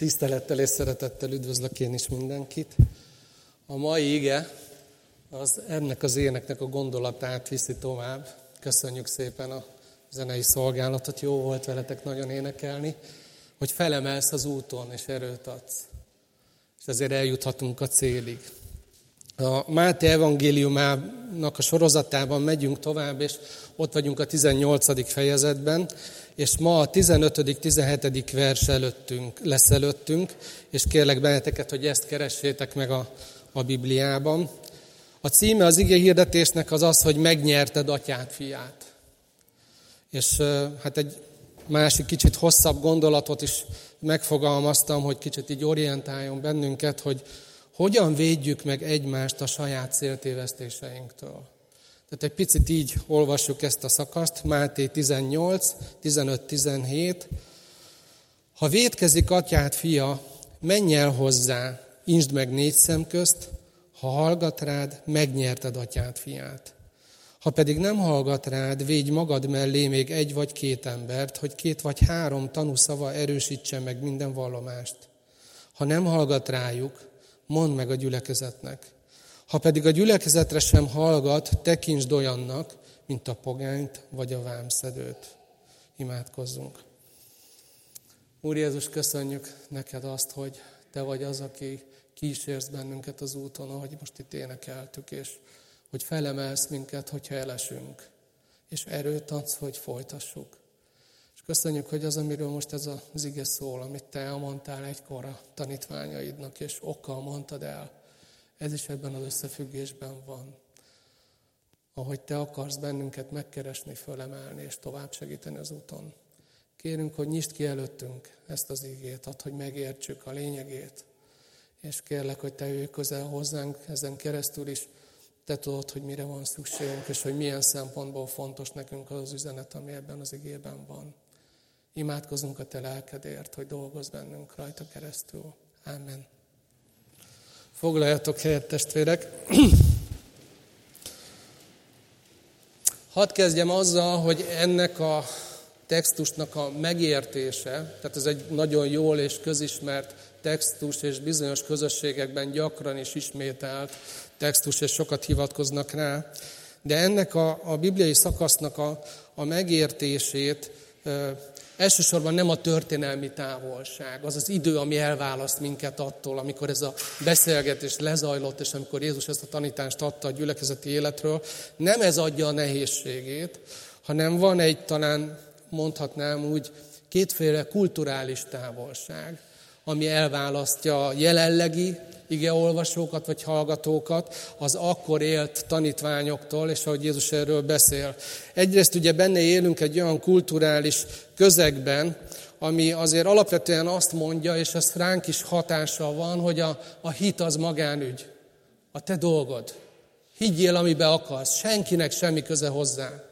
Tisztelettel és szeretettel üdvözlök én is mindenkit. A mai ige az ennek az éneknek a gondolatát viszi tovább. Köszönjük szépen a zenei szolgálatot, jó volt veletek nagyon énekelni, hogy felemelsz az úton és erőt adsz. És ezért eljuthatunk a célig. A Máté evangéliumának a sorozatában megyünk tovább, és ott vagyunk a 18. fejezetben, és ma a 15.-17. vers előttünk, lesz előttünk, és kérlek benneteket, hogy ezt keressétek meg a, a Bibliában. A címe az ige hirdetésnek az az, hogy megnyerted atyát, fiát. És hát egy másik kicsit hosszabb gondolatot is megfogalmaztam, hogy kicsit így orientáljon bennünket, hogy hogyan védjük meg egymást a saját céltévesztéseinktől. Tehát egy picit így olvassuk ezt a szakaszt, Máté 18, 15-17. Ha védkezik atyát fia, menj el hozzá, insd meg négy szem közt, ha hallgat rád, megnyerted atyát fiát. Ha pedig nem hallgat rád, védj magad mellé még egy vagy két embert, hogy két vagy három tanúszava erősítse meg minden vallomást. Ha nem hallgat rájuk, mondd meg a gyülekezetnek. Ha pedig a gyülekezetre sem hallgat, tekintsd olyannak, mint a pogányt vagy a vámszedőt. Imádkozzunk. Úr Jézus, köszönjük neked azt, hogy te vagy az, aki kísérsz bennünket az úton, ahogy most itt énekeltük, és hogy felemelsz minket, hogyha elesünk, és erőt adsz, hogy folytassuk. Köszönjük, hogy az, amiről most ez az ige szól, amit te elmondtál egykor a tanítványaidnak, és okkal mondtad el, ez is ebben az összefüggésben van. Ahogy te akarsz bennünket megkeresni, fölemelni és tovább segíteni az úton. Kérünk, hogy nyisd ki előttünk ezt az ígét, add, hogy megértsük a lényegét. És kérlek, hogy te jöjj közel hozzánk ezen keresztül is, te tudod, hogy mire van szükségünk, és hogy milyen szempontból fontos nekünk az az üzenet, ami ebben az igében van. Imádkozunk a te lelkedért, hogy dolgozz bennünk rajta keresztül. Amen. Foglaljatok helyet, testvérek. Hadd kezdjem azzal, hogy ennek a textusnak a megértése, tehát ez egy nagyon jól és közismert textus, és bizonyos közösségekben gyakran is ismételt textus, és sokat hivatkoznak rá, de ennek a, a bibliai szakasznak a, a megértését Elsősorban nem a történelmi távolság, az az idő, ami elválaszt minket attól, amikor ez a beszélgetés lezajlott, és amikor Jézus ezt a tanítást adta a gyülekezeti életről, nem ez adja a nehézségét, hanem van egy talán mondhatnám úgy kétféle kulturális távolság, ami elválasztja a jelenlegi igeolvasókat vagy hallgatókat az akkor élt tanítványoktól, és ahogy Jézus erről beszél. Egyrészt ugye benne élünk egy olyan kulturális közegben, ami azért alapvetően azt mondja, és ez ránk is hatással van, hogy a, a hit az magánügy. A te dolgod. Higgyél, amibe akarsz. Senkinek semmi köze hozzá.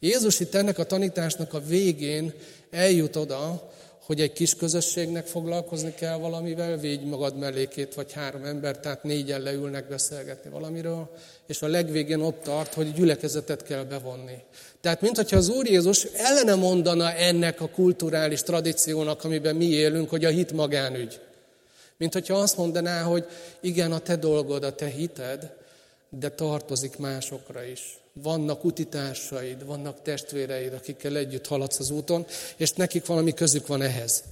Jézus itt ennek a tanításnak a végén eljut oda, hogy egy kis közösségnek foglalkozni kell valamivel, védj magad mellé két vagy három ember, tehát négyen leülnek beszélgetni valamiről, és a legvégén ott tart, hogy gyülekezetet kell bevonni. Tehát, mintha az Úr Jézus ellene mondana ennek a kulturális tradíciónak, amiben mi élünk, hogy a hit magánügy. Mint hogyha azt mondaná, hogy igen, a te dolgod, a te hited, de tartozik másokra is. Vannak utitársaid, vannak testvéreid, akikkel együtt haladsz az úton, és nekik valami közük van ehhez.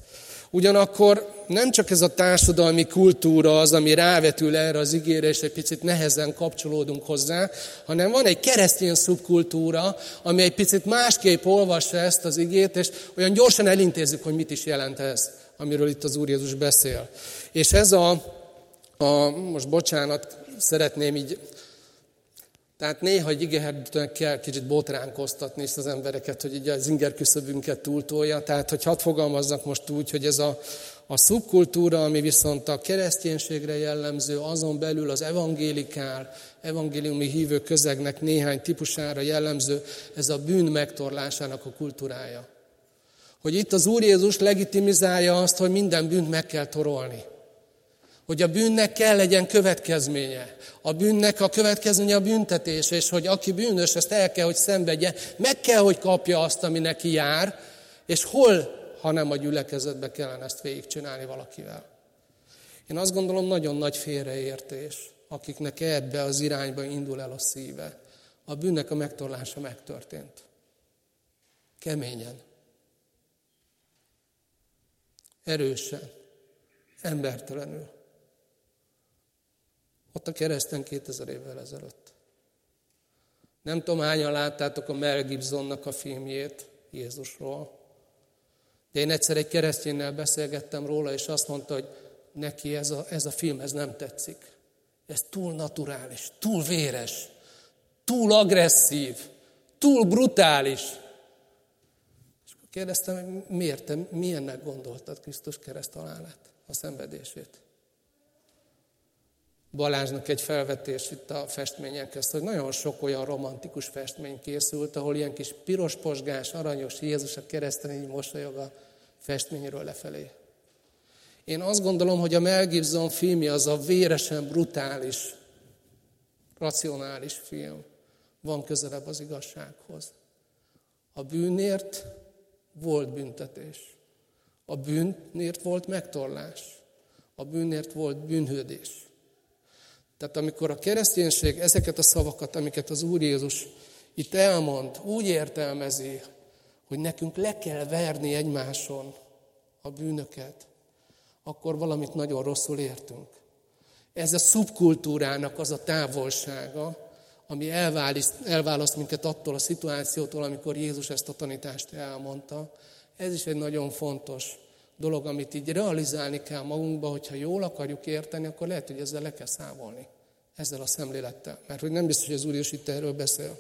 Ugyanakkor nem csak ez a társadalmi kultúra az, ami rávetül erre az ígére, és egy picit nehezen kapcsolódunk hozzá, hanem van egy keresztény szubkultúra, ami egy picit másképp olvassa ezt az igét, és olyan gyorsan elintézzük, hogy mit is jelent ez, amiről itt az Úr Jézus beszél. És ez a, a most bocsánat, szeretném így tehát néha egy igeherdőnek kell kicsit botránkoztatni is az embereket, hogy így az inger küszöbünket túltolja. Tehát, hogy hadd fogalmazzak most úgy, hogy ez a, a szubkultúra, ami viszont a kereszténységre jellemző, azon belül az evangélikál, evangéliumi hívő közegnek néhány típusára jellemző, ez a bűn megtorlásának a kultúrája. Hogy itt az Úr Jézus legitimizálja azt, hogy minden bűnt meg kell torolni hogy a bűnnek kell legyen következménye. A bűnnek a következménye a büntetés, és hogy aki bűnös, ezt el kell, hogy szenvedje, meg kell, hogy kapja azt, ami neki jár, és hol hanem a gyülekezetbe kellene ezt végigcsinálni valakivel. Én azt gondolom, nagyon nagy félreértés, akiknek ebbe az irányba indul el a szíve. A bűnnek a megtorlása megtörtént. Keményen. Erősen. Embertelenül. Ott a kereszten 2000 évvel ezelőtt. Nem tudom, hányan láttátok a Mel Gibsonnak a filmjét Jézusról. De én egyszer egy kereszténynel beszélgettem róla, és azt mondta, hogy neki ez a, ez a film ez nem tetszik. Ez túl naturális, túl véres, túl agresszív, túl brutális. És akkor kérdeztem, miért te milyennek gondoltad Krisztus kereszt halálát, a szenvedését? Balázsnak egy felvetés itt a festményen közt, hogy nagyon sok olyan romantikus festmény készült, ahol ilyen kis piros posgás, aranyos Jézus a kereszten így mosolyog a festményről lefelé. Én azt gondolom, hogy a Mel Gibson filmje az a véresen brutális, racionális film. Van közelebb az igazsághoz. A bűnért volt büntetés. A bűnért volt megtorlás. A bűnért volt bűnhődés. Tehát amikor a kereszténység ezeket a szavakat, amiket az Úr Jézus itt elmond, úgy értelmezi, hogy nekünk le kell verni egymáson a bűnöket, akkor valamit nagyon rosszul értünk. Ez a szubkultúrának az a távolsága, ami elválaszt, elválaszt minket attól a szituációtól, amikor Jézus ezt a tanítást elmondta. Ez is egy nagyon fontos dolog, amit így realizálni kell magunkba, hogyha jól akarjuk érteni, akkor lehet, hogy ezzel le kell számolni. Ezzel a szemlélettel. Mert hogy nem biztos, hogy az Úr is itt erről beszél.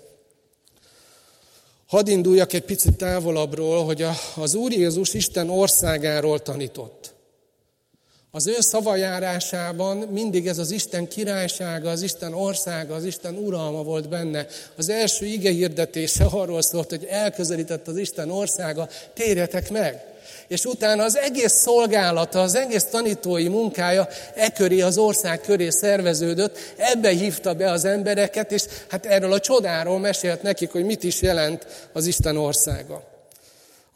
Hadd induljak egy picit távolabbról, hogy az Úr Jézus Isten országáról tanított. Az ő szavajárásában mindig ez az Isten királysága, az Isten országa, az Isten uralma volt benne. Az első ige hirdetése arról szólt, hogy elközelített az Isten országa, térjetek meg! És utána az egész szolgálata, az egész tanítói munkája e köré, az ország köré szerveződött, ebbe hívta be az embereket, és hát erről a csodáról mesélt nekik, hogy mit is jelent az Isten országa.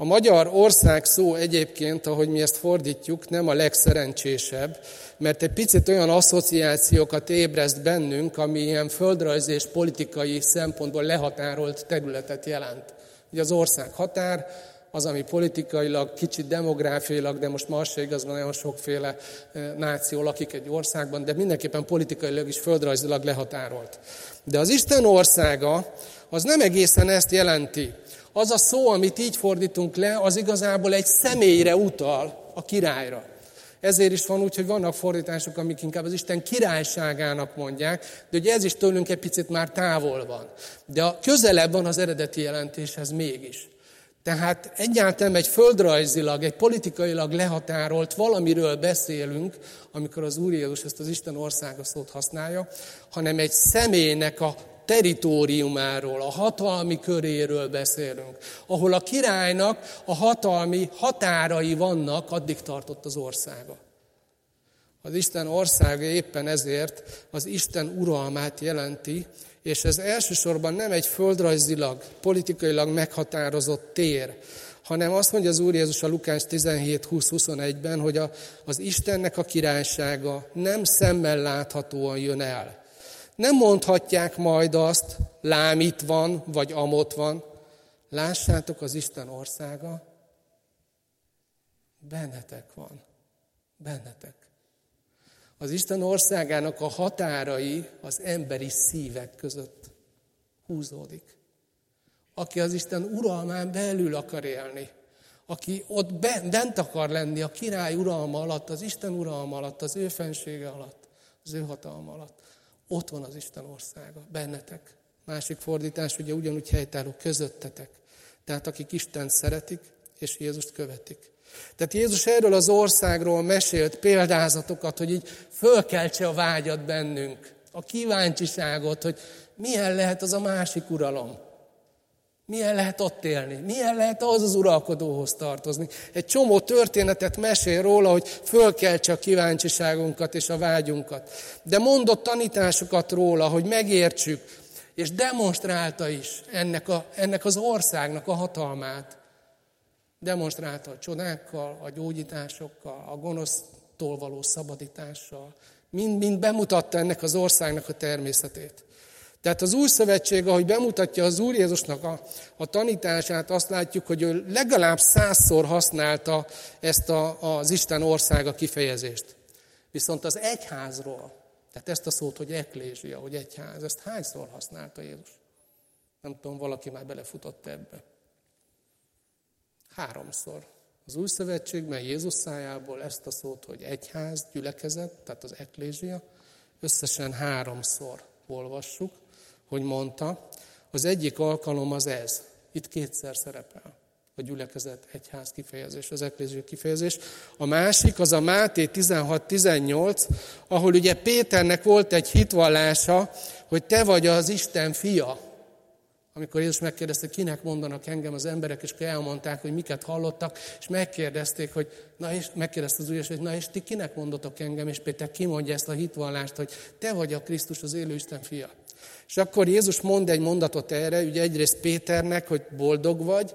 A magyar ország szó egyébként, ahogy mi ezt fordítjuk, nem a legszerencsésebb, mert egy picit olyan asszociációkat ébreszt bennünk, ami ilyen földrajzi és politikai szempontból lehatárolt területet jelent. Ugye az ország határ, az, ami politikailag, kicsit demográfiailag, de most az se igaz, nagyon sokféle eh, náció lakik egy országban, de mindenképpen politikailag is földrajzilag lehatárolt. De az Isten országa az nem egészen ezt jelenti. Az a szó, amit így fordítunk le, az igazából egy személyre utal, a királyra. Ezért is van úgy, hogy vannak fordítások, amik inkább az Isten királyságának mondják, de ugye ez is tőlünk egy picit már távol van. De a közelebb van az eredeti jelentéshez mégis. Tehát egyáltalán egy földrajzilag, egy politikailag lehatárolt valamiről beszélünk, amikor az Úr Jézus ezt az Isten országa szót használja, hanem egy személynek a teritoriumáról, a hatalmi köréről beszélünk, ahol a királynak a hatalmi határai vannak, addig tartott az országa. Az Isten országa éppen ezért az Isten uralmát jelenti, és ez elsősorban nem egy földrajzilag, politikailag meghatározott tér, hanem azt mondja az Úr Jézus a Lukás 17-20-21-ben, hogy a, az Istennek a királysága nem szemmel láthatóan jön el. Nem mondhatják majd azt, lám itt van, vagy amott van. Lássátok, az Isten országa bennetek van. Bennetek. Az Isten országának a határai az emberi szívek között húzódik. Aki az Isten uralmán belül akar élni, aki ott bent akar lenni a király uralma alatt, az Isten uralma alatt, az ő fensége alatt, az ő hatalma alatt. Ott van az Isten országa, bennetek. Másik fordítás ugye ugyanúgy helytálló közöttetek. Tehát akik Isten szeretik, és Jézust követik. Tehát Jézus erről az országról mesélt példázatokat, hogy így fölkeltse a vágyat bennünk, a kíváncsiságot, hogy milyen lehet az a másik uralom. Milyen lehet ott élni? Milyen lehet az az uralkodóhoz tartozni? Egy csomó történetet mesél róla, hogy fölkeltse a kíváncsiságunkat és a vágyunkat. De mondott tanításokat róla, hogy megértsük, és demonstrálta is ennek, a, ennek az országnak a hatalmát. Demonstrálta a csodákkal, a gyógyításokkal, a gonosztól való szabadítással. Mind-mind bemutatta ennek az országnak a természetét. Tehát az Új Szövetség, ahogy bemutatja az Úr Jézusnak a, a tanítását, azt látjuk, hogy ő legalább százszor használta ezt a, az Isten országa kifejezést. Viszont az egyházról, tehát ezt a szót, hogy eklézsia, hogy egyház, ezt hányszor használta Jézus? Nem tudom, valaki már belefutott ebbe. Háromszor. Az új szövetségben Jézus szájából ezt a szót, hogy egyház, gyülekezet, tehát az eklézsia, összesen háromszor olvassuk, hogy mondta. Az egyik alkalom az ez. Itt kétszer szerepel a gyülekezet egyház kifejezés, az eklézia kifejezés. A másik az a Máté 16-18, ahol ugye Péternek volt egy hitvallása, hogy te vagy az Isten fia. Amikor Jézus megkérdezte, kinek mondanak engem az emberek, és elmondták, hogy miket hallottak, és megkérdezték, hogy, na és megkérdezte az Úr, hogy na és ti kinek mondotok engem, és Péter kimondja ezt a hitvallást, hogy te vagy a Krisztus, az élő Isten fia. És akkor Jézus mond egy mondatot erre, ugye egyrészt Péternek, hogy boldog vagy,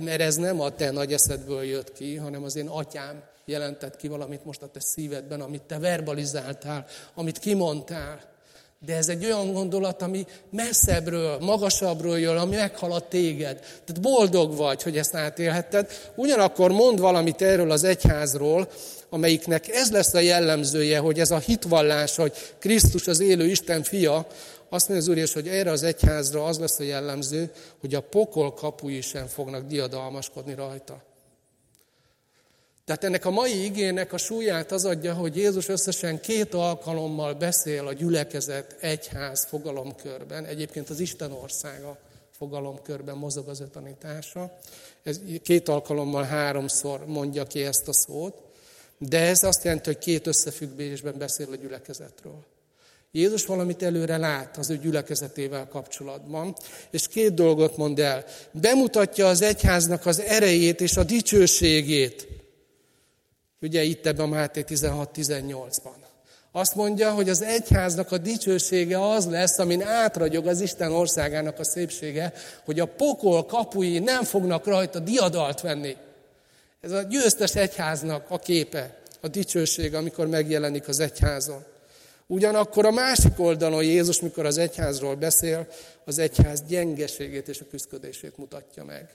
mert ez nem a te nagy eszedből jött ki, hanem az én atyám jelentett ki valamit most a te szívedben, amit te verbalizáltál, amit kimondtál. De ez egy olyan gondolat, ami messzebbről, magasabbról jön, ami meghalad téged. Tehát boldog vagy, hogy ezt átélhetted. Ugyanakkor mond valamit erről az egyházról, amelyiknek ez lesz a jellemzője, hogy ez a hitvallás, hogy Krisztus az élő Isten fia, azt mondja az Úr és hogy erre az egyházra az lesz a jellemző, hogy a pokol kapui sem fognak diadalmaskodni rajta. Tehát ennek a mai igének a súlyát az adja, hogy Jézus összesen két alkalommal beszél a gyülekezet egyház fogalomkörben, egyébként az Isten országa fogalomkörben mozog az ő tanítása. Ez két alkalommal háromszor mondja ki ezt a szót, de ez azt jelenti, hogy két összefüggésben beszél a gyülekezetről. Jézus valamit előre lát az ő gyülekezetével kapcsolatban, és két dolgot mond el. Bemutatja az egyháznak az erejét és a dicsőségét. Ugye itt ebben a Máté 16-18-ban. Azt mondja, hogy az egyháznak a dicsősége az lesz, amin átragyog az Isten országának a szépsége, hogy a pokol kapui nem fognak rajta diadalt venni. Ez a győztes egyháznak a képe, a dicsőség, amikor megjelenik az egyházon. Ugyanakkor a másik oldalon Jézus, mikor az egyházról beszél, az egyház gyengeségét és a küzdködését mutatja meg.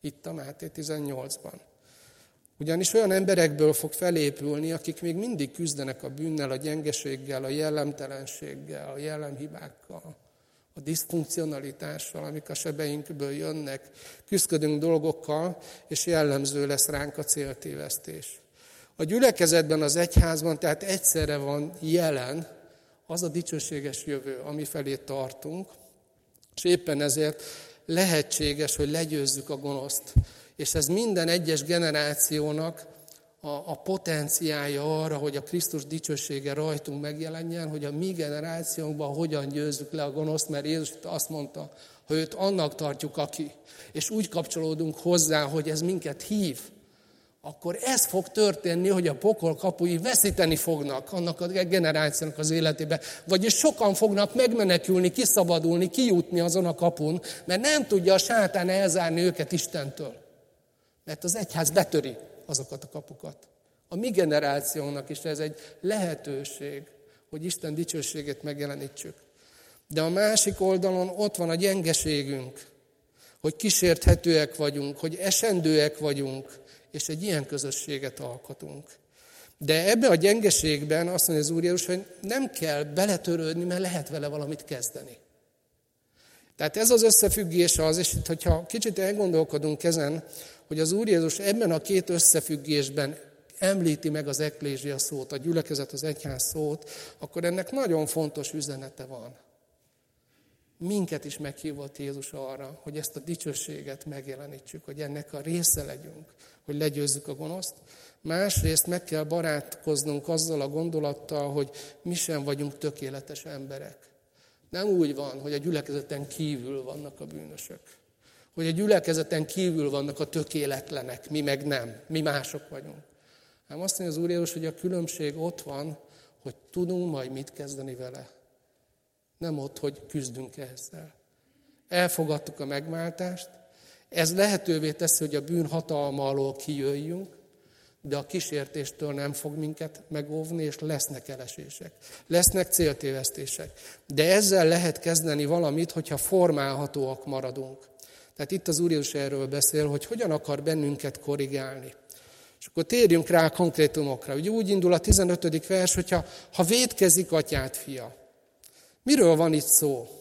Itt a Máté 18-ban. Ugyanis olyan emberekből fog felépülni, akik még mindig küzdenek a bűnnel, a gyengeséggel, a jellemtelenséggel, a jellemhibákkal, a diszfunkcionalitással, amik a sebeinkből jönnek. Küzdködünk dolgokkal, és jellemző lesz ránk a céltévesztés. A gyülekezetben, az egyházban tehát egyszerre van jelen az a dicsőséges jövő, ami felé tartunk, és éppen ezért lehetséges, hogy legyőzzük a gonoszt. És ez minden egyes generációnak a, a potenciája arra, hogy a Krisztus dicsősége rajtunk megjelenjen, hogy a mi generációnkban hogyan győzzük le a gonoszt, mert Jézus azt mondta, hogy őt annak tartjuk, aki. És úgy kapcsolódunk hozzá, hogy ez minket hív, akkor ez fog történni, hogy a pokol kapui veszíteni fognak annak a generációnak az életébe. Vagyis sokan fognak megmenekülni, kiszabadulni, kijutni azon a kapun, mert nem tudja a sátán elzárni őket Istentől. Mert az egyház betöri azokat a kapukat. A mi generációnak is ez egy lehetőség, hogy Isten dicsőségét megjelenítsük. De a másik oldalon ott van a gyengeségünk, hogy kísérthetőek vagyunk, hogy esendőek vagyunk, és egy ilyen közösséget alkotunk. De ebbe a gyengeségben azt mondja az Úr Jézus, hogy nem kell beletörődni, mert lehet vele valamit kezdeni. Tehát ez az összefüggés az, és hogyha kicsit elgondolkodunk ezen, hogy az Úr Jézus ebben a két összefüggésben említi meg az eklézsia szót, a gyülekezet, az egyház szót, akkor ennek nagyon fontos üzenete van. Minket is meghívott Jézus arra, hogy ezt a dicsőséget megjelenítsük, hogy ennek a része legyünk, hogy legyőzzük a gonoszt. Másrészt meg kell barátkoznunk azzal a gondolattal, hogy mi sem vagyunk tökéletes emberek. Nem úgy van, hogy a gyülekezeten kívül vannak a bűnösök. Hogy a gyülekezeten kívül vannak a tökéletlenek, mi meg nem, mi mások vagyunk. Hát azt mondja az Úr Jézus, hogy a különbség ott van, hogy tudunk majd mit kezdeni vele. Nem ott, hogy küzdünk ezzel. Elfogadtuk a megváltást, Ez lehetővé teszi, hogy a bűn hatalma alól kijöjjünk, de a kísértéstől nem fog minket megóvni, és lesznek elesések, lesznek céltévesztések. De ezzel lehet kezdeni valamit, hogyha formálhatóak maradunk. Tehát itt az Úr Jézus erről beszél, hogy hogyan akar bennünket korrigálni. És akkor térjünk rá a konkrétumokra. Ugye úgy indul a 15. vers, hogyha ha védkezik atyát fia. Miről van itt szó?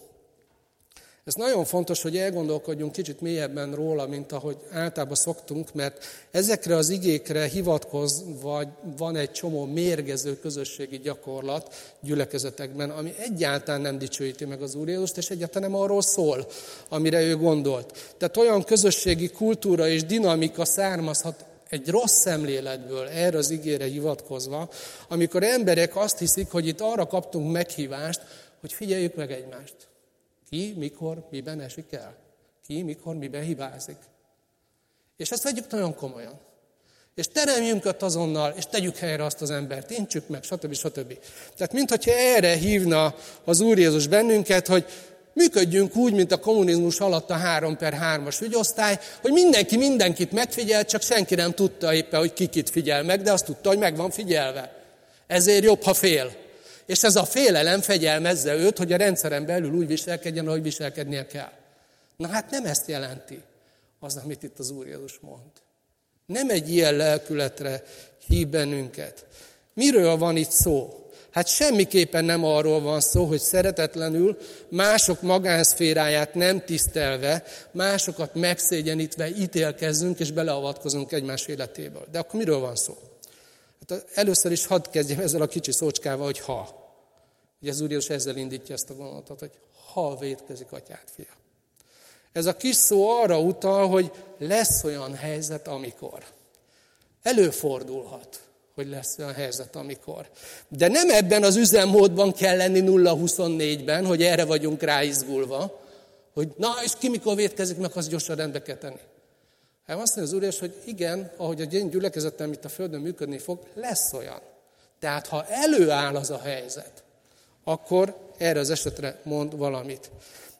Ez nagyon fontos, hogy elgondolkodjunk kicsit mélyebben róla, mint ahogy általában szoktunk, mert ezekre az igékre hivatkozva van egy csomó mérgező közösségi gyakorlat gyülekezetekben, ami egyáltalán nem dicsőíti meg az Úr Jézust, és egyáltalán nem arról szól, amire ő gondolt. Tehát olyan közösségi kultúra és dinamika származhat egy rossz szemléletből erre az igére hivatkozva, amikor emberek azt hiszik, hogy itt arra kaptunk meghívást, hogy figyeljük meg egymást. Ki, mikor, miben esik el? Ki, mikor, miben hibázik? És ezt vegyük nagyon komolyan. És teremjünk ott azonnal, és tegyük helyre azt az embert, intsük meg, stb. stb. Tehát mintha erre hívna az Úr Jézus bennünket, hogy működjünk úgy, mint a kommunizmus alatt a 3 per 3-as ügyosztály, hogy mindenki mindenkit megfigyel, csak senki nem tudta éppen, hogy kikit figyel meg, de azt tudta, hogy meg van figyelve. Ezért jobb, ha fél. És ez a félelem fegyelmezze őt, hogy a rendszeren belül úgy viselkedjen, ahogy viselkednie kell. Na hát nem ezt jelenti az, amit itt az Úr Jézus mond. Nem egy ilyen lelkületre hív bennünket. Miről van itt szó? Hát semmiképpen nem arról van szó, hogy szeretetlenül, mások magánszféráját nem tisztelve, másokat megszégyenítve ítélkezzünk és beleavatkozunk egymás életéből. De akkor miről van szó? Hát először is hadd kezdjem ezzel a kicsi szócskával, hogy ha. Ugye az Úr Jézus ezzel indítja ezt a gondolatot, hogy ha védkezik atyát fia. Ez a kis szó arra utal, hogy lesz olyan helyzet, amikor. Előfordulhat, hogy lesz olyan helyzet, amikor. De nem ebben az üzemmódban kell lenni 0-24-ben, hogy erre vagyunk ráizgulva, hogy na, és ki mikor védkezik, meg az gyorsan rendbe kell tenni. Hát azt mondja az Úr, hogy igen, ahogy a gyülekezetem itt a Földön működni fog, lesz olyan. Tehát ha előáll az a helyzet, akkor erre az esetre mond valamit.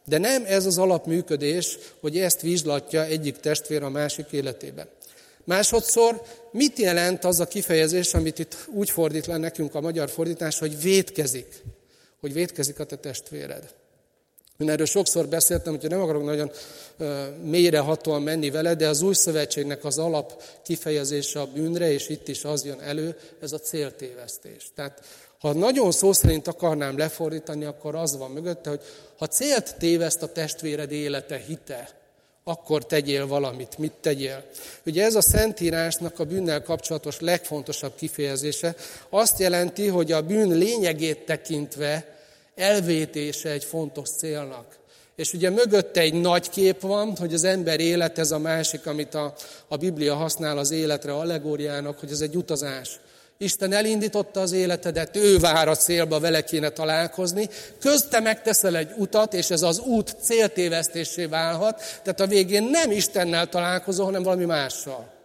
De nem ez az alapműködés, hogy ezt vizslatja egyik testvér a másik életében. Másodszor, mit jelent az a kifejezés, amit itt úgy fordít le nekünk a magyar fordítás, hogy vétkezik, hogy vétkezik a te testvéred. Én erről sokszor beszéltem, hogy nem akarok nagyon mélyre hatóan menni vele, de az új szövetségnek az alap kifejezése a bűnre, és itt is az jön elő, ez a céltévesztés. Tehát ha nagyon szó szerint akarnám lefordítani, akkor az van mögötte, hogy ha célt téveszt a testvéred élete, hite, akkor tegyél valamit, mit tegyél. Ugye ez a Szentírásnak a bűnnel kapcsolatos legfontosabb kifejezése. Azt jelenti, hogy a bűn lényegét tekintve elvétése egy fontos célnak. És ugye mögötte egy nagy kép van, hogy az ember élet, ez a másik, amit a, a Biblia használ az életre allegóriának, hogy ez egy utazás. Isten elindította az életedet, ő vár a célba, vele kéne találkozni. Közte megteszel egy utat, és ez az út céltévesztésé válhat. Tehát a végén nem Istennel találkozol, hanem valami mással.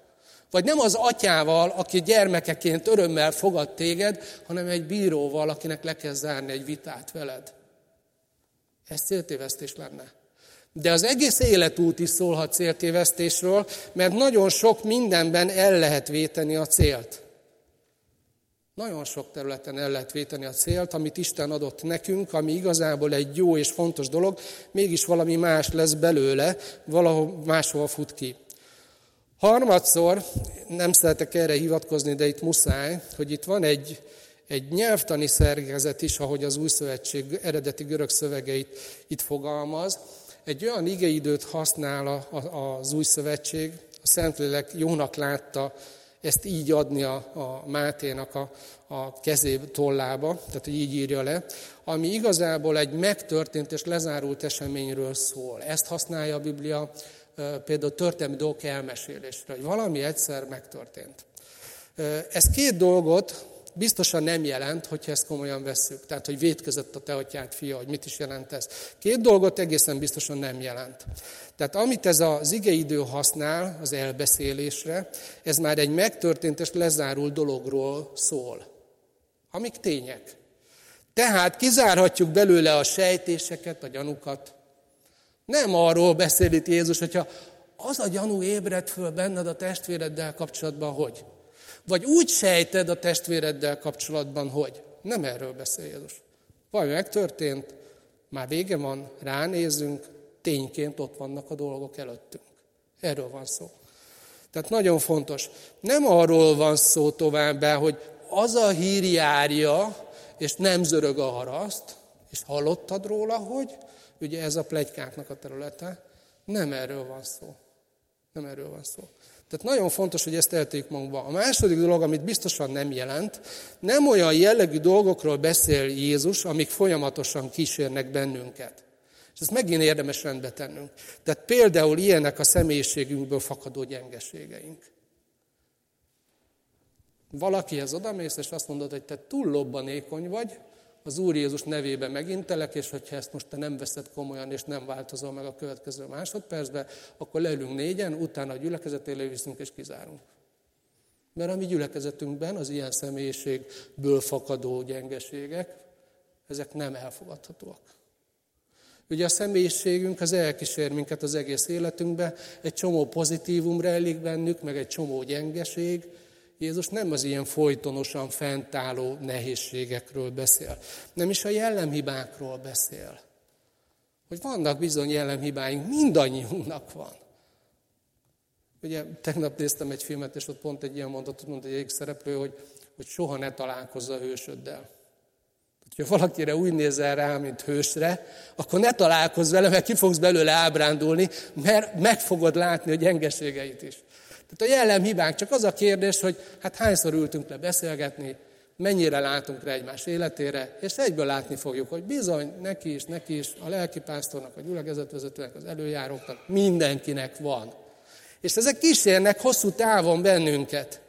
Vagy nem az atyával, aki gyermekeként örömmel fogad téged, hanem egy bíróval, akinek le kell zárni egy vitát veled. Ez céltévesztés lenne. De az egész életút is szólhat céltévesztésről, mert nagyon sok mindenben el lehet véteni a célt. Nagyon sok területen el lehet véteni a célt, amit Isten adott nekünk, ami igazából egy jó és fontos dolog, mégis valami más lesz belőle, valahol máshol fut ki. Harmadszor, nem szeretek erre hivatkozni, de itt muszáj, hogy itt van egy, egy nyelvtani szerkezet is, ahogy az új szövetség eredeti görög szövegeit itt fogalmaz. Egy olyan igeidőt használ az új szövetség, a Szentlélek jónak látta ezt így adni a, a Máténak a, a kezé tollába, tehát hogy így írja le, ami igazából egy megtörtént és lezárult eseményről szól. Ezt használja a Biblia például történelmi dolgok elmesélésre, hogy valami egyszer megtörtént. Ez két dolgot biztosan nem jelent, hogyha ezt komolyan vesszük. Tehát, hogy védkezett a te atyád fia, hogy mit is jelent ez. Két dolgot egészen biztosan nem jelent. Tehát amit ez az igeidő használ az elbeszélésre, ez már egy megtörtént és lezárult dologról szól. Amik tények. Tehát kizárhatjuk belőle a sejtéseket, a gyanukat. Nem arról beszél itt Jézus, hogyha az a gyanú ébred föl benned a testvéreddel kapcsolatban, hogy? Vagy úgy sejted a testvéreddel kapcsolatban, hogy? Nem erről beszél Jézus. Valami megtörtént, már vége van, ránézünk, tényként ott vannak a dolgok előttünk. Erről van szó. Tehát nagyon fontos. Nem arról van szó továbbá, hogy az a hír járja, és nem zörög a haraszt, és hallottad róla, hogy ugye ez a plegykáknak a területe. Nem erről van szó. Nem erről van szó. Tehát nagyon fontos, hogy ezt eltegyük magunkba. A második dolog, amit biztosan nem jelent, nem olyan jellegű dolgokról beszél Jézus, amik folyamatosan kísérnek bennünket. És ezt megint érdemes rendbe tennünk. Tehát például ilyenek a személyiségünkből fakadó gyengeségeink. Valakihez odamész, és azt mondod, hogy te túl lobbanékony vagy, az Úr Jézus nevében megintelek, és hogyha ezt most te nem veszed komolyan, és nem változol meg a következő másodpercben, akkor leülünk négyen, utána a gyülekezet élő viszünk, és kizárunk. Mert a mi gyülekezetünkben az ilyen személyiségből fakadó gyengeségek, ezek nem elfogadhatóak. Ugye a személyiségünk az elkísér minket az egész életünkbe, egy csomó pozitívum rejlik bennük, meg egy csomó gyengeség, Jézus nem az ilyen folytonosan fentálló nehézségekről beszél, nem is a jellemhibákról beszél. Hogy vannak bizony jellemhibáink, mindannyiunknak van. Ugye tegnap néztem egy filmet, és ott pont egy ilyen mondatot mondta egy szereplő, hogy, hogy soha ne találkozz a hősöddel. Ha valakire úgy nézel rá, mint hősre, akkor ne találkozz vele, mert ki fogsz belőle ábrándulni, mert meg fogod látni a gyengeségeit is. Tehát a jellemhibák csak az a kérdés, hogy hát hányszor ültünk le beszélgetni, mennyire látunk rá egymás életére, és egyből látni fogjuk, hogy bizony neki is, neki is, a lelkipásztornak, a gyülekezetvezetőnek, az előjáróknak, mindenkinek van. És ezek kísérnek hosszú távon bennünket.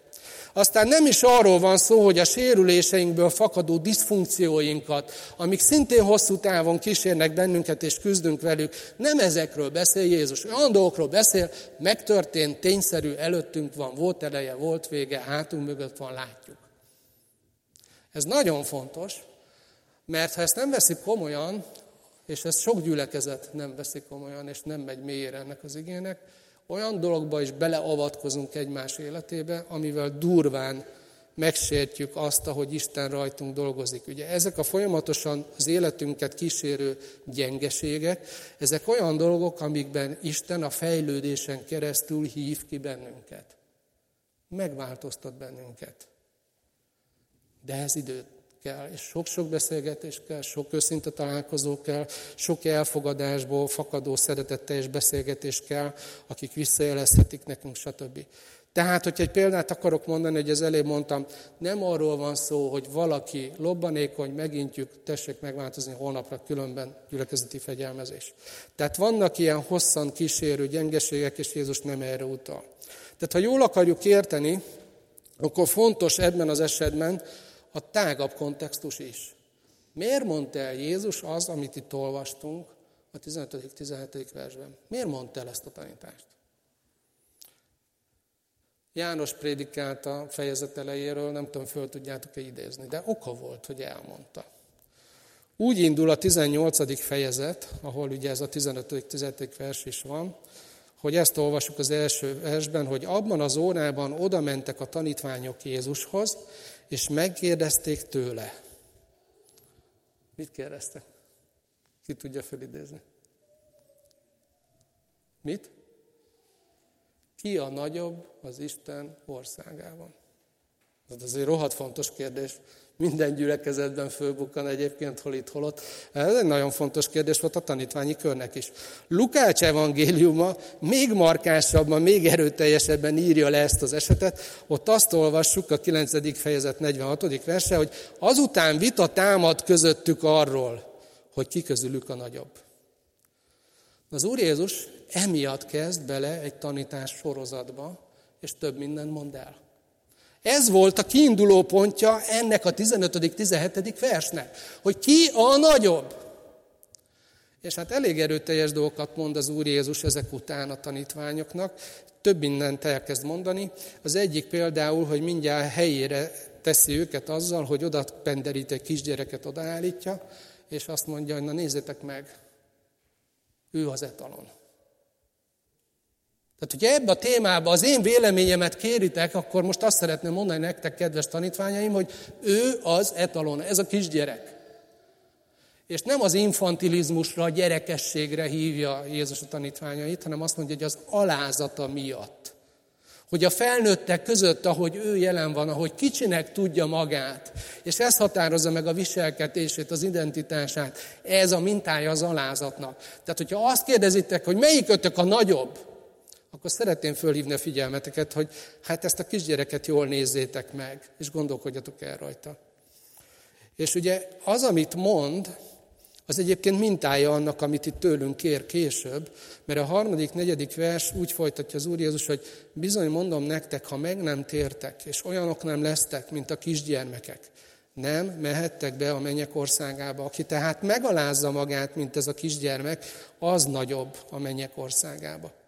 Aztán nem is arról van szó, hogy a sérüléseinkből fakadó diszfunkcióinkat, amik szintén hosszú távon kísérnek bennünket és küzdünk velük, nem ezekről beszél Jézus. Olyan dolgokról beszél, megtörtént, tényszerű, előttünk van, volt eleje, volt vége, hátunk mögött van, látjuk. Ez nagyon fontos, mert ha ezt nem veszik komolyan, és ezt sok gyülekezet nem veszik komolyan, és nem megy mélyére ennek az igének, olyan dologba is beleavatkozunk egymás életébe, amivel durván megsértjük azt, ahogy Isten rajtunk dolgozik. Ugye ezek a folyamatosan az életünket kísérő gyengeségek, ezek olyan dolgok, amikben Isten a fejlődésen keresztül hív ki bennünket. Megváltoztat bennünket. De ez időt kell, és sok-sok beszélgetés kell, sok őszinte találkozó kell, sok elfogadásból fakadó szeretetteljes beszélgetés kell, akik visszajelezhetik nekünk, stb. Tehát, hogyha egy példát akarok mondani, hogy az elég mondtam, nem arról van szó, hogy valaki lobbanékony, megintjük, tessék megváltozni holnapra, különben gyülekezeti fegyelmezés. Tehát vannak ilyen hosszan kísérő gyengeségek, és Jézus nem erre utal. Tehát, ha jól akarjuk érteni, akkor fontos ebben az esetben, a tágabb kontextus is. Miért mondta el Jézus az, amit itt olvastunk a 15.-17. versben? Miért mondta el ezt a tanítást? János prédikálta fejezet elejéről, nem tudom, föl tudjátok-e idézni, de oka volt, hogy elmondta. Úgy indul a 18. fejezet, ahol ugye ez a 15.-17. vers is van, hogy ezt olvasjuk az első versben, hogy abban az órában oda mentek a tanítványok Jézushoz, és megkérdezték tőle. Mit kérdeztek? Ki tudja felidézni? Mit? Ki a nagyobb az Isten országában? Ez azért rohadt fontos kérdés minden gyülekezetben fölbukkan egyébként, hol itt, hol ott. Ez egy nagyon fontos kérdés volt a tanítványi körnek is. Lukács evangéliuma még markánsabban, még erőteljesebben írja le ezt az esetet. Ott azt olvassuk a 9. fejezet 46. verse, hogy azután vita támad közöttük arról, hogy ki közülük a nagyobb. Az Úr Jézus emiatt kezd bele egy tanítás sorozatba, és több mindent mond el. Ez volt a kiinduló pontja ennek a 15.-17. versnek, hogy ki a nagyobb. És hát elég erőteljes dolgokat mond az Úr Jézus ezek után a tanítványoknak, több mindent elkezd mondani. Az egyik például, hogy mindjárt helyére teszi őket azzal, hogy oda penderít egy kisgyereket, odaállítja, és azt mondja, hogy na nézzétek meg, ő az etalon. Tehát, hogyha ebbe a témába az én véleményemet kéritek, akkor most azt szeretném mondani nektek, kedves tanítványaim, hogy ő az etalon, ez a kisgyerek. És nem az infantilizmusra, a gyerekességre hívja Jézus a tanítványait, hanem azt mondja, hogy az alázata miatt. Hogy a felnőttek között, ahogy ő jelen van, ahogy kicsinek tudja magát, és ez határozza meg a viselkedését, az identitását, ez a mintája az alázatnak. Tehát, hogyha azt kérdezitek, hogy melyik ötök a nagyobb, akkor szeretném fölhívni a figyelmeteket, hogy hát ezt a kisgyereket jól nézzétek meg, és gondolkodjatok el rajta. És ugye az, amit mond, az egyébként mintája annak, amit itt tőlünk kér később, mert a harmadik, negyedik vers úgy folytatja az Úr Jézus, hogy bizony mondom nektek, ha meg nem tértek, és olyanok nem lesztek, mint a kisgyermekek, nem mehettek be a mennyek országába. Aki tehát megalázza magát, mint ez a kisgyermek, az nagyobb a mennyek országába.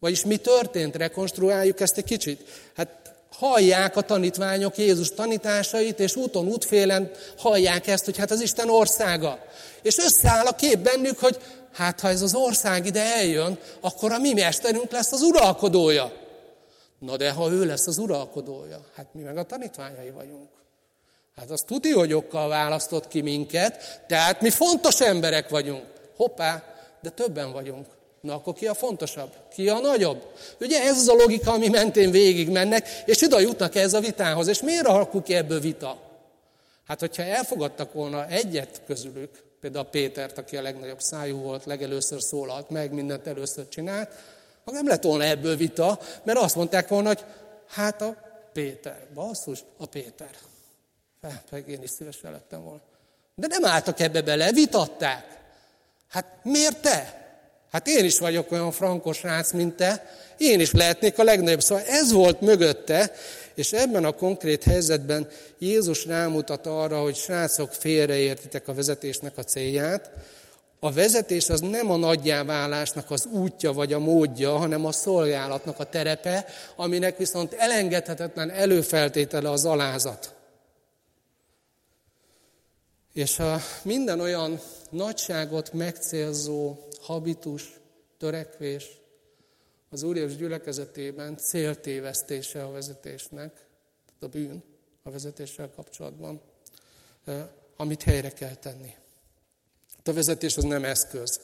Vagyis mi történt? Rekonstruáljuk ezt egy kicsit. Hát hallják a tanítványok Jézus tanításait, és úton, útfélen hallják ezt, hogy hát az Isten országa. És összeáll a kép bennük, hogy hát ha ez az ország ide eljön, akkor a mi mesterünk lesz az uralkodója. Na de ha ő lesz az uralkodója, hát mi meg a tanítványai vagyunk. Hát az tuti, hogy okkal választott ki minket, tehát mi fontos emberek vagyunk. Hoppá, de többen vagyunk. Na akkor ki a fontosabb? Ki a nagyobb? Ugye ez az a logika, ami mentén végig mennek, és ide jutnak ez a vitához. És miért alakul ki ebből vita? Hát, hogyha elfogadtak volna egyet közülük, például Pétert, aki a legnagyobb szájú volt, legelőször szólalt meg, mindent először csinált, akkor nem lett volna ebből vita, mert azt mondták volna, hogy hát a Péter, basszus, a Péter. Pedig én is szívesen lettem volna. De nem álltak ebbe bele, vitatták. Hát miért te? Hát én is vagyok olyan frankos rác, mint te, én is lehetnék a legnagyobb. Szóval ez volt mögötte, és ebben a konkrét helyzetben Jézus rámutat arra, hogy srácok, félreértitek a vezetésnek a célját. A vezetés az nem a nagyjáválásnak az útja vagy a módja, hanem a szolgálatnak a terepe, aminek viszont elengedhetetlen előfeltétele az alázat. És a minden olyan nagyságot megcélzó habitus, törekvés az Úr Jézus gyülekezetében céltévesztése a vezetésnek, tehát a bűn a vezetéssel kapcsolatban, amit helyre kell tenni. A vezetés az nem eszköz.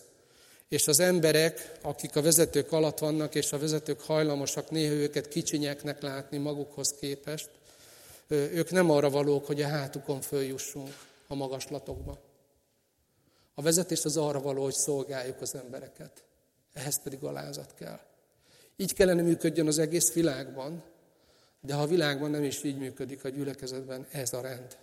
És az emberek, akik a vezetők alatt vannak, és a vezetők hajlamosak néha őket kicsinyeknek látni magukhoz képest, ők nem arra valók, hogy a hátukon följussunk a magaslatokba. A vezetés az arra való, hogy szolgáljuk az embereket. Ehhez pedig alázat kell. Így kellene működjön az egész világban, de ha a világban nem is így működik a gyülekezetben, ez a rend.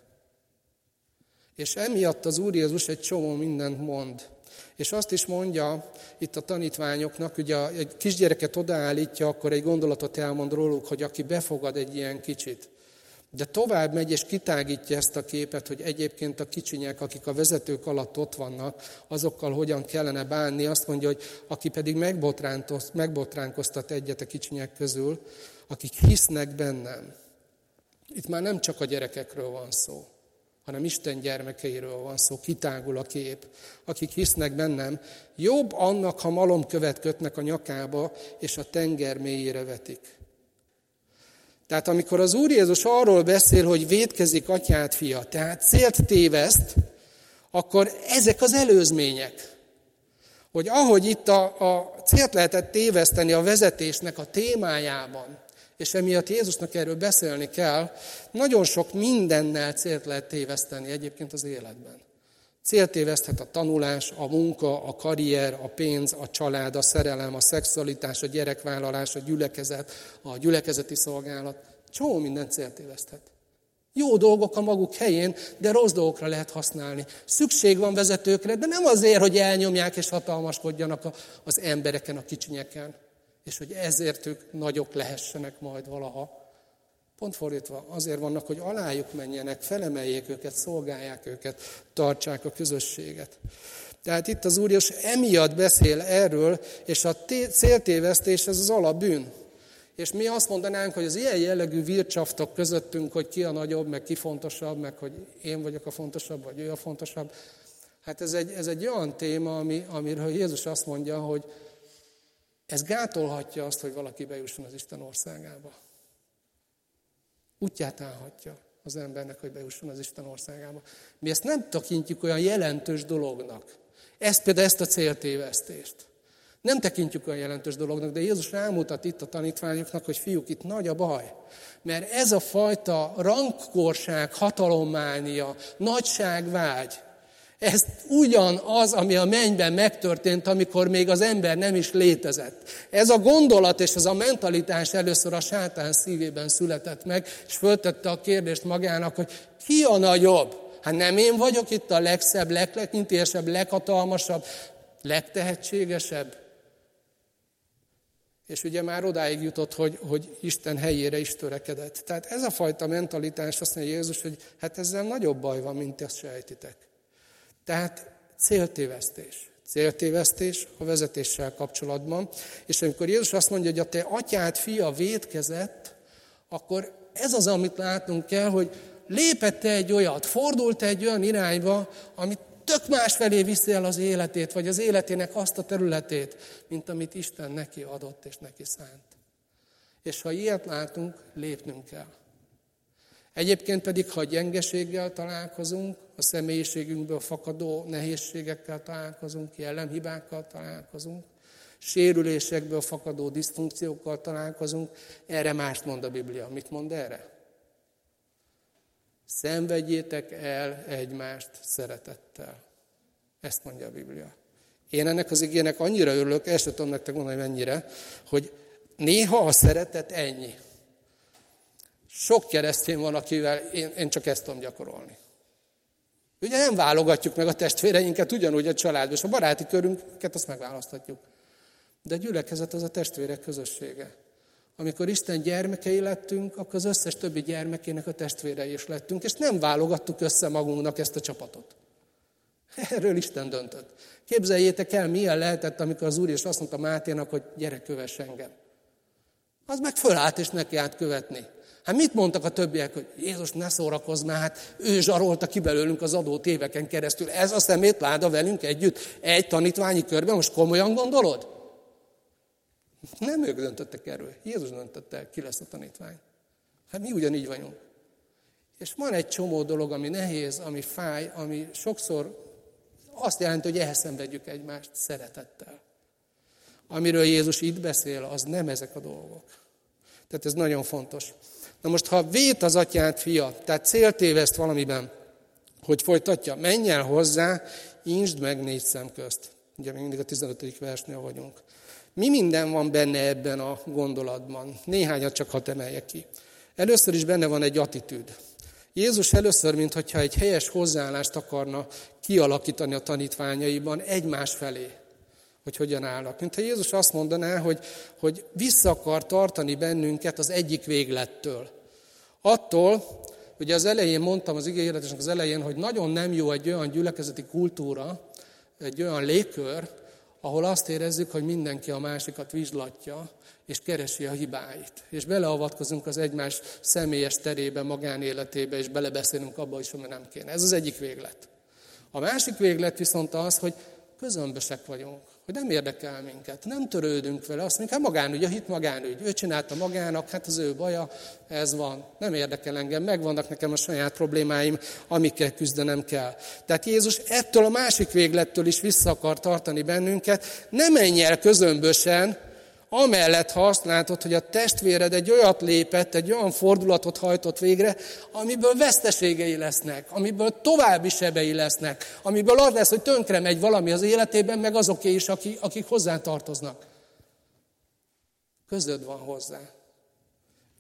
És emiatt az Úr Jézus egy csomó mindent mond. És azt is mondja itt a tanítványoknak, ugye egy kisgyereket odaállítja, akkor egy gondolatot elmond róluk, hogy aki befogad egy ilyen kicsit, de tovább megy és kitágítja ezt a képet, hogy egyébként a kicsinyek, akik a vezetők alatt ott vannak, azokkal hogyan kellene bánni. Azt mondja, hogy aki pedig megbotránkoztat egyet a kicsinyek közül, akik hisznek bennem. Itt már nem csak a gyerekekről van szó, hanem Isten gyermekeiről van szó, kitágul a kép. Akik hisznek bennem, jobb annak, ha malomkövet kötnek a nyakába, és a tenger mélyére vetik. Tehát amikor az Úr Jézus arról beszél, hogy védkezik atyát, fia, tehát célt téveszt, akkor ezek az előzmények. Hogy ahogy itt a, a célt lehetett téveszteni a vezetésnek a témájában, és emiatt Jézusnak erről beszélni kell, nagyon sok mindennel célt lehet téveszteni egyébként az életben. Célt téveszthet a tanulás, a munka, a karrier, a pénz, a család, a szerelem, a szexualitás, a gyerekvállalás, a gyülekezet, a gyülekezeti szolgálat. Csomó minden célt téveszthet. Jó dolgok a maguk helyén, de rossz dolgokra lehet használni. Szükség van vezetőkre, de nem azért, hogy elnyomják és hatalmaskodjanak az embereken, a kicsinyeken, és hogy ezért ők nagyok lehessenek majd valaha. Pont fordítva, azért vannak, hogy alájuk menjenek, felemeljék őket, szolgálják őket, tartsák a közösséget. Tehát itt az Úr emiatt beszél erről, és a céltévesztés ez az alapbűn. És mi azt mondanánk, hogy az ilyen jellegű vircsaftok közöttünk, hogy ki a nagyobb, meg ki fontosabb, meg hogy én vagyok a fontosabb, vagy ő a fontosabb, hát ez egy, ez egy olyan téma, ami, amiről Jézus azt mondja, hogy Ez gátolhatja azt, hogy valaki bejusson az Isten országába. Útját állhatja az embernek, hogy bejusson az Isten országába. Mi ezt nem tekintjük olyan jelentős dolognak. Ezt például ezt a céltévesztést. Nem tekintjük olyan jelentős dolognak, de Jézus rámutat itt a tanítványoknak, hogy fiúk, itt nagy a baj. Mert ez a fajta rankkorság, hatalommánia, nagyságvágy, ez ugyanaz, ami a mennyben megtörtént, amikor még az ember nem is létezett. Ez a gondolat és ez a mentalitás először a sátán szívében született meg, és föltette a kérdést magának, hogy ki a nagyobb? Hát nem én vagyok itt a legszebb, leglekintélyesebb, leghatalmasabb, legtehetségesebb? És ugye már odáig jutott, hogy, hogy Isten helyére is törekedett. Tehát ez a fajta mentalitás, azt mondja Jézus, hogy hát ezzel nagyobb baj van, mint ezt sejtitek. Tehát céltévesztés. Céltévesztés a vezetéssel kapcsolatban. És amikor Jézus azt mondja, hogy a te atyád fia védkezett, akkor ez az, amit látnunk kell, hogy lépett egy olyat, fordult egy olyan irányba, amit tök más felé viszi el az életét, vagy az életének azt a területét, mint amit Isten neki adott és neki szánt. És ha ilyet látunk, lépnünk kell. Egyébként pedig, ha gyengeséggel találkozunk, a személyiségünkből fakadó nehézségekkel találkozunk, jellemhibákkal találkozunk, sérülésekből fakadó diszfunkciókkal találkozunk, erre mást mond a Biblia. Mit mond erre? Szenvedjétek el egymást szeretettel. Ezt mondja a Biblia. Én ennek az igének annyira örülök, ezt sem tudom nektek mondani, mennyire, hogy néha a szeretet ennyi. Sok keresztény van, akivel én, én csak ezt tudom gyakorolni. Ugye nem válogatjuk meg a testvéreinket, ugyanúgy a családban, és a baráti körünket azt megválaszthatjuk. De a gyülekezet az a testvérek közössége. Amikor Isten gyermekei lettünk, akkor az összes többi gyermekének a testvérei is lettünk, és nem válogattuk össze magunknak ezt a csapatot. Erről Isten döntött. Képzeljétek el, milyen lehetett, amikor az Úr is azt mondta Máténak, hogy gyere, kövess engem. Az meg fölállt és neki át követni. Hát mit mondtak a többiek, hogy Jézus ne szórakozz már, hát ő zsarolta ki belőlünk az adó éveken keresztül. Ez a szemét láda velünk együtt, egy tanítványi körben, most komolyan gondolod? Nem ők döntöttek erről, Jézus döntötte el, ki lesz a tanítvány. Hát mi ugyanígy vagyunk. És van egy csomó dolog, ami nehéz, ami fáj, ami sokszor azt jelenti, hogy elszenvedjük egymást szeretettel. Amiről Jézus itt beszél, az nem ezek a dolgok. Tehát ez nagyon fontos. Na most, ha vét az atyát fia, tehát céltéveszt valamiben, hogy folytatja, menj el hozzá, insd meg négy szem közt. Ugye még mindig a 15. versnél vagyunk. Mi minden van benne ebben a gondolatban? Néhányat csak ha emeljek ki. Először is benne van egy attitűd. Jézus először, mintha egy helyes hozzáállást akarna kialakítani a tanítványaiban egymás felé, hogy hogyan állnak. Mintha Jézus azt mondaná, hogy, hogy vissza akar tartani bennünket az egyik véglettől. Attól, ugye az elején mondtam az igényletesnek az elején, hogy nagyon nem jó egy olyan gyülekezeti kultúra, egy olyan légkör, ahol azt érezzük, hogy mindenki a másikat vizslatja, és keresi a hibáit. És beleavatkozunk az egymás személyes terébe, magánéletébe, és belebeszélünk abba is, ami nem kéne. Ez az egyik véglet. A másik véglet viszont az, hogy közömbösek vagyunk, hogy nem érdekel minket, nem törődünk vele, azt mondjuk, hát magánügy, a hit magánügy, ő csinálta magának, hát az ő baja, ez van, nem érdekel engem, megvannak nekem a saját problémáim, amikkel küzdenem kell. Tehát Jézus ettől a másik véglettől is vissza akar tartani bennünket, ne menj el közömbösen, Amellett, ha azt hogy a testvéred egy olyat lépett, egy olyan fordulatot hajtott végre, amiből veszteségei lesznek, amiből további sebei lesznek, amiből az lesz, hogy tönkre megy valami az életében, meg azoké is, akik, akik hozzá tartoznak. Közöd van hozzá.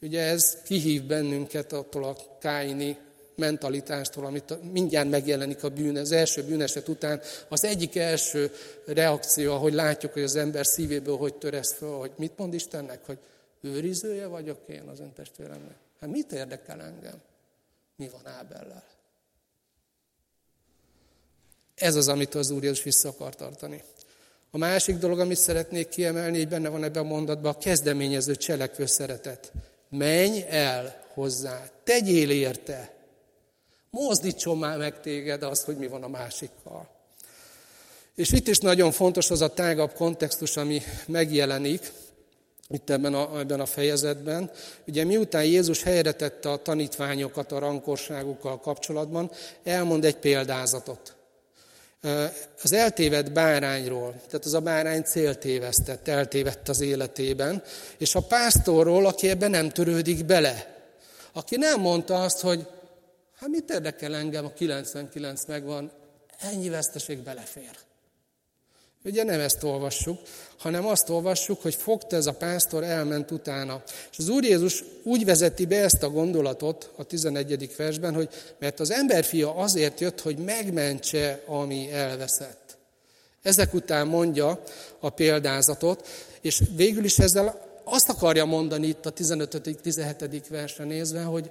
Ugye ez kihív bennünket attól a káini mentalitástól, amit mindjárt megjelenik a bűn, az első bűneset után, az egyik első reakció, ahogy látjuk, hogy az ember szívéből hogy töresz föl, hogy mit mond Istennek, hogy őrizője vagyok én az ön testvéremnek. Hát mit érdekel engem? Mi van Ábellel? Ez az, amit az Úr Jézus vissza akar tartani. A másik dolog, amit szeretnék kiemelni, hogy benne van ebben a mondatban, a kezdeményező cselekvő szeretet. Menj el hozzá, tegyél érte, Mozdítson már meg téged az, hogy mi van a másikkal. És itt is nagyon fontos az a tágabb kontextus, ami megjelenik itt ebben a, ebben a fejezetben. Ugye miután Jézus helyre tette a tanítványokat a rankorságukkal kapcsolatban, elmond egy példázatot. Az eltévedt bárányról, tehát az a bárány céltévesztett, eltévedt az életében, és a pásztorról, aki ebben nem törődik bele, aki nem mondta azt, hogy hát mit érdekel engem, a 99 megvan, ennyi veszteség belefér. Ugye nem ezt olvassuk, hanem azt olvassuk, hogy fogta ez a pásztor, elment utána. És az Úr Jézus úgy vezeti be ezt a gondolatot a 11. versben, hogy mert az emberfia azért jött, hogy megmentse, ami elveszett. Ezek után mondja a példázatot, és végül is ezzel azt akarja mondani itt a 15.-17. versre nézve, hogy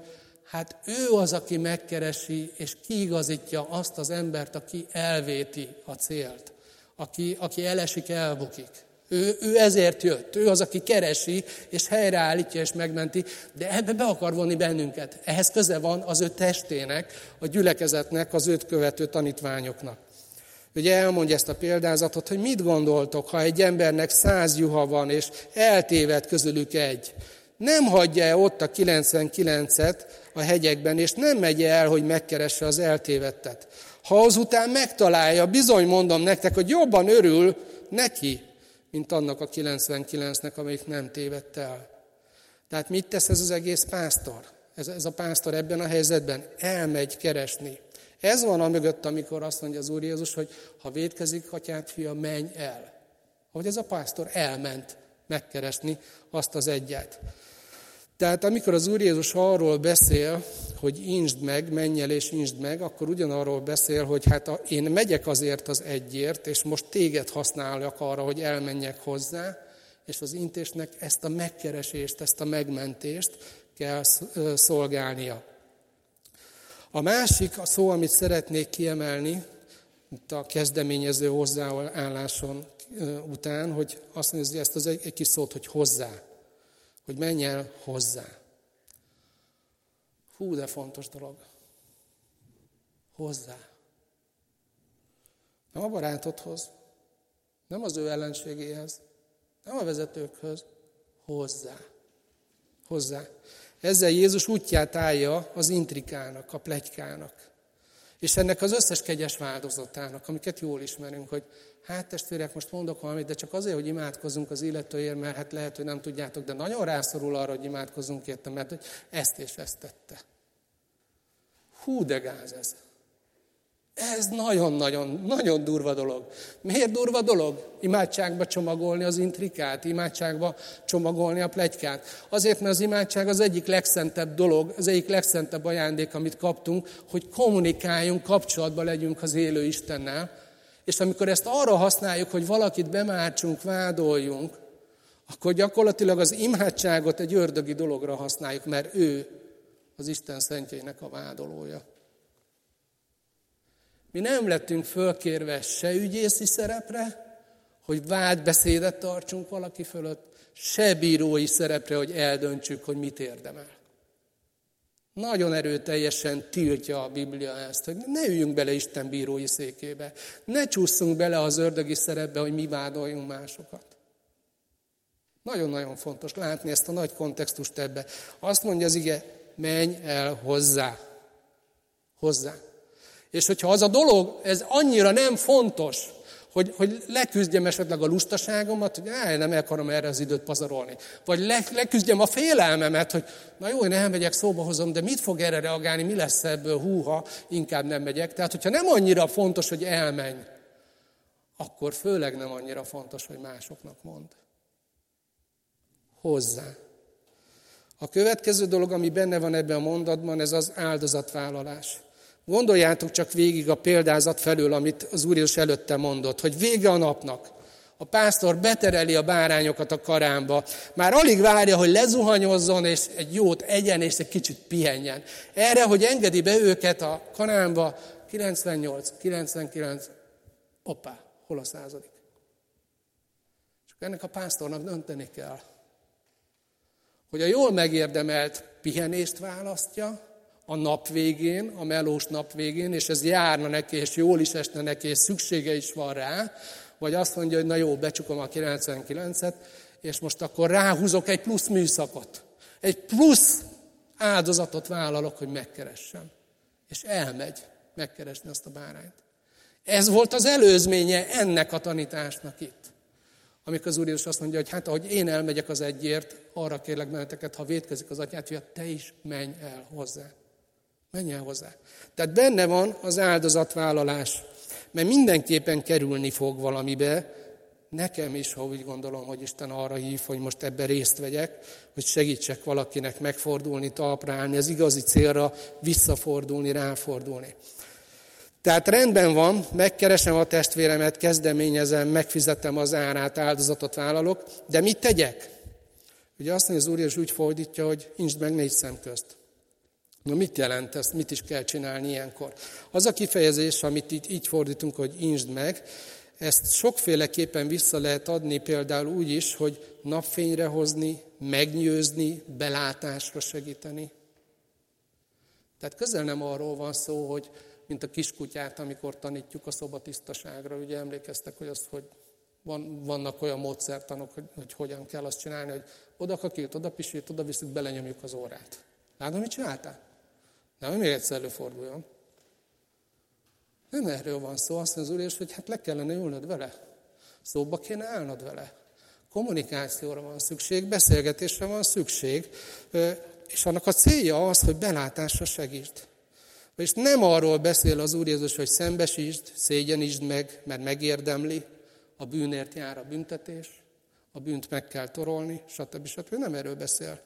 hát ő az, aki megkeresi és kiigazítja azt az embert, aki elvéti a célt aki, aki elesik, elbukik. Ő, ő ezért jött. Ő az, aki keresi, és helyreállítja, és megmenti, de ebbe be akar vonni bennünket. Ehhez köze van az ő testének, a gyülekezetnek, az őt követő tanítványoknak. Ugye elmondja ezt a példázatot, hogy mit gondoltok, ha egy embernek száz juha van, és eltéved közülük egy. Nem hagyja -e ott a 99-et a hegyekben, és nem megy el, hogy megkeresse az eltévettet. Ha azután megtalálja, bizony mondom nektek, hogy jobban örül neki, mint annak a 99-nek, amelyik nem tévedt el. Tehát mit tesz ez az egész pásztor? Ez, ez a pásztor ebben a helyzetben elmegy keresni. Ez van a mögött, amikor azt mondja az Úr Jézus, hogy ha védkezik, atyát fia, menj el. Ahogy ez a pásztor elment megkeresni azt az egyet. Tehát amikor az Úr Jézus arról beszél, hogy insd meg, menj el és insd meg, akkor ugyanarról beszél, hogy hát a, én megyek azért az egyért, és most téged használjak arra, hogy elmenjek hozzá, és az intésnek ezt a megkeresést, ezt a megmentést kell szolgálnia. A másik a szó, amit szeretnék kiemelni, itt a kezdeményező hozzáálláson után, hogy azt mondja ezt az egy, egy kis szót, hogy hozzá hogy menj el hozzá. Hú, de fontos dolog. Hozzá. Nem a barátodhoz, nem az ő ellenségéhez, nem a vezetőkhöz, hozzá. Hozzá. Ezzel Jézus útját állja az intrikának, a plegykának. És ennek az összes kegyes változatának, amiket jól ismerünk, hogy hát testvérek, most mondok valamit, de csak azért, hogy imádkozzunk az illetőért, mert hát lehet, hogy nem tudjátok, de nagyon rászorul arra, hogy imádkozzunk érte, mert hogy ezt és ezt tette. Hú, de gáz ez. Ez nagyon-nagyon, nagyon durva dolog. Miért durva dolog? Imádságba csomagolni az intrikát, imádságba csomagolni a plegykát. Azért, mert az imádság az egyik legszentebb dolog, az egyik legszentebb ajándék, amit kaptunk, hogy kommunikáljunk, kapcsolatban legyünk az élő Istennel. És amikor ezt arra használjuk, hogy valakit bemártsunk, vádoljunk, akkor gyakorlatilag az imádságot egy ördögi dologra használjuk, mert ő az Isten szentjeinek a vádolója. Mi nem lettünk fölkérve se ügyészi szerepre, hogy vádbeszédet tartsunk valaki fölött, se bírói szerepre, hogy eldöntsük, hogy mit érdemel. Nagyon erőteljesen tiltja a Biblia ezt, hogy ne üljünk bele Isten bírói székébe. Ne csúszunk bele az ördögi szerepbe, hogy mi vádoljunk másokat. Nagyon-nagyon fontos látni ezt a nagy kontextust ebbe. Azt mondja az ige, menj el hozzá. Hozzá. És hogyha az a dolog, ez annyira nem fontos, hogy, hogy leküzdjem esetleg a lustaságomat, hogy áj, nem akarom erre az időt pazarolni. Vagy le, leküzdjem a félelmemet, hogy na jó, én elmegyek, szóba hozom, de mit fog erre reagálni, mi lesz ebből, húha, inkább nem megyek. Tehát, hogyha nem annyira fontos, hogy elmenj, akkor főleg nem annyira fontos, hogy másoknak mond. Hozzá. A következő dolog, ami benne van ebben a mondatban, ez az áldozatvállalás. Gondoljátok csak végig a példázat felől, amit az Úr Jézus előtte mondott, hogy vége a napnak. A pásztor betereli a bárányokat a karámba. Már alig várja, hogy lezuhanyozzon, és egy jót egyen, és egy kicsit pihenjen. Erre, hogy engedi be őket a karámba, 98, 99, oppá, hol a századik? Csak ennek a pásztornak dönteni kell, hogy a jól megérdemelt pihenést választja, a nap végén, a melós nap végén, és ez járna neki, és jól is esne neki, és szüksége is van rá, vagy azt mondja, hogy na jó, becsukom a 99-et, és most akkor ráhúzok egy plusz műszakot. Egy plusz áldozatot vállalok, hogy megkeressem. És elmegy megkeresni azt a bárányt. Ez volt az előzménye ennek a tanításnak itt. Amikor az Úr Jézus azt mondja, hogy hát ahogy én elmegyek az egyért, arra kérlek benneteket, ha vétkezik az atyát, hogy te is menj el hozzá. Menj el hozzá. Tehát benne van az áldozatvállalás, mert mindenképpen kerülni fog valamibe, nekem is, ha úgy gondolom, hogy Isten arra hív, hogy most ebbe részt vegyek, hogy segítsek valakinek megfordulni, talpra állni, az igazi célra visszafordulni, ráfordulni. Tehát rendben van, megkeresem a testvéremet, kezdeményezem, megfizetem az árát, áldozatot vállalok, de mit tegyek? Ugye azt mondja, az Úr és úgy fordítja, hogy nincs meg négy szem közt. Na mit jelent ez, mit is kell csinálni ilyenkor? Az a kifejezés, amit itt így fordítunk, hogy insd meg, ezt sokféleképpen vissza lehet adni, például úgy is, hogy napfényre hozni, megnyőzni, belátásra segíteni. Tehát közel nem arról van szó, hogy mint a kiskutyát, amikor tanítjuk a szobatisztaságra. Ugye emlékeztek, hogy azt, hogy van, vannak olyan módszertanok, hogy, hogy hogyan kell azt csinálni, hogy oda kakít, oda pisít, oda viszük, belenyomjuk az órát. Látod, mit csináltál? Nem, hogy még egyszer előforduljon. Nem erről van szó, azt mondja az Úr, hogy hát le kellene ülnöd vele. Szóba kéne állnod vele. Kommunikációra van szükség, beszélgetésre van szükség, és annak a célja az, hogy belátásra segít. És nem arról beszél az Úr Jézus, hogy szembesítsd, szégyenítsd meg, mert megérdemli, a bűnért jár a büntetés, a bűnt meg kell torolni, stb. stb. Nem erről beszél.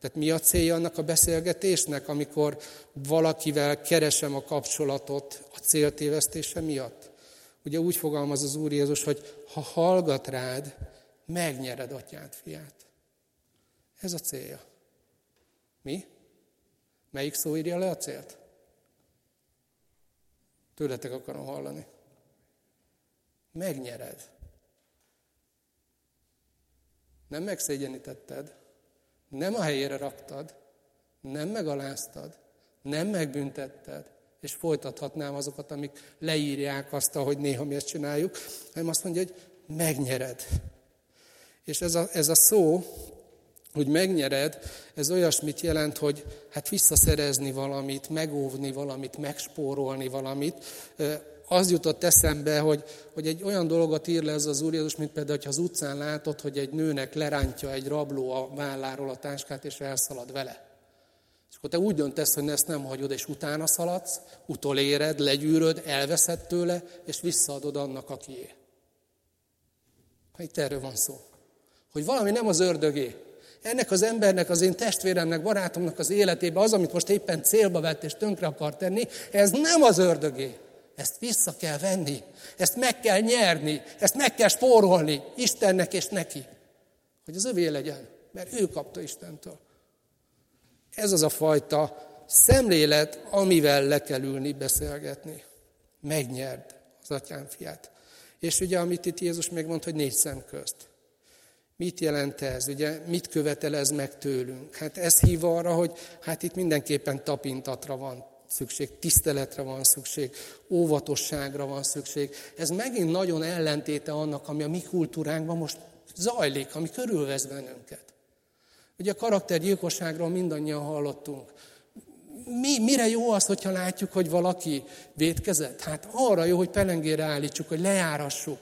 Tehát mi a célja annak a beszélgetésnek, amikor valakivel keresem a kapcsolatot a céltévesztése miatt? Ugye úgy fogalmaz az Úr Jézus, hogy ha hallgat rád, megnyered atyát, fiát. Ez a célja. Mi? Melyik szó írja le a célt? Tőletek akarom hallani. Megnyered. Nem megszégyenítetted, nem a helyére raktad, nem megaláztad, nem megbüntetted, és folytathatnám azokat, amik leírják azt, ahogy néha mi ezt csináljuk, hanem azt mondja, hogy megnyered. És ez a, ez a szó, hogy megnyered, ez olyasmit jelent, hogy hát visszaszerezni valamit, megóvni valamit, megspórolni valamit. Az jutott eszembe, hogy, hogy egy olyan dolgot ír le ez az Úr Jézus, mint például, hogy az utcán látod, hogy egy nőnek lerántja egy rabló a válláról a táskát, és elszalad vele. És akkor te úgy döntesz, hogy ezt nem hagyod, és utána szaladsz, utoléred, legyűröd, elveszed tőle, és visszaadod annak, akié. Itt erről van szó. Hogy valami nem az ördögé, ennek az embernek, az én testvéremnek, barátomnak az életébe az, amit most éppen célba vett és tönkre akar tenni, ez nem az ördögé. Ezt vissza kell venni, ezt meg kell nyerni, ezt meg kell spórolni Istennek és neki, hogy az övé legyen, mert ő kapta Istentől. Ez az a fajta szemlélet, amivel le kell ülni, beszélgetni. Megnyerd az atyám fiát. És ugye, amit itt Jézus megmond, hogy négy szem közt. Mit jelent ez? Ugye mit követel ez meg tőlünk? Hát ez hív arra, hogy hát itt mindenképpen tapintatra van szükség, tiszteletre van szükség, óvatosságra van szükség. Ez megint nagyon ellentéte annak, ami a mi kultúránkban most zajlik, ami körülvesz bennünket. Ugye a karaktergyilkosságról mindannyian hallottunk. Mi, mire jó az, hogyha látjuk, hogy valaki védkezett? Hát arra jó, hogy pelengére állítsuk, hogy lejárassuk,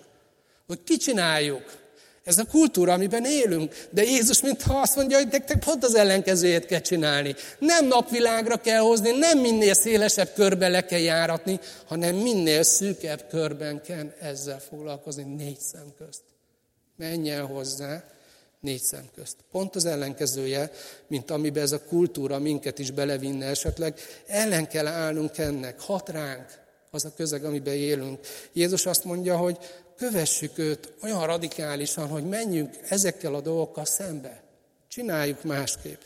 hogy kicsináljuk, ez a kultúra, amiben élünk. De Jézus mintha azt mondja, hogy nektek pont az ellenkezőjét kell csinálni. Nem napvilágra kell hozni, nem minél szélesebb körbe le kell járatni, hanem minél szűkebb körben kell ezzel foglalkozni négy szem közt. Menj el hozzá négy szem közt. Pont az ellenkezője, mint amiben ez a kultúra minket is belevinne esetleg. Ellen kell állnunk ennek, hat ránk az a közeg, amiben élünk. Jézus azt mondja, hogy kövessük őt olyan radikálisan, hogy menjünk ezekkel a dolgokkal szembe. Csináljuk másképp.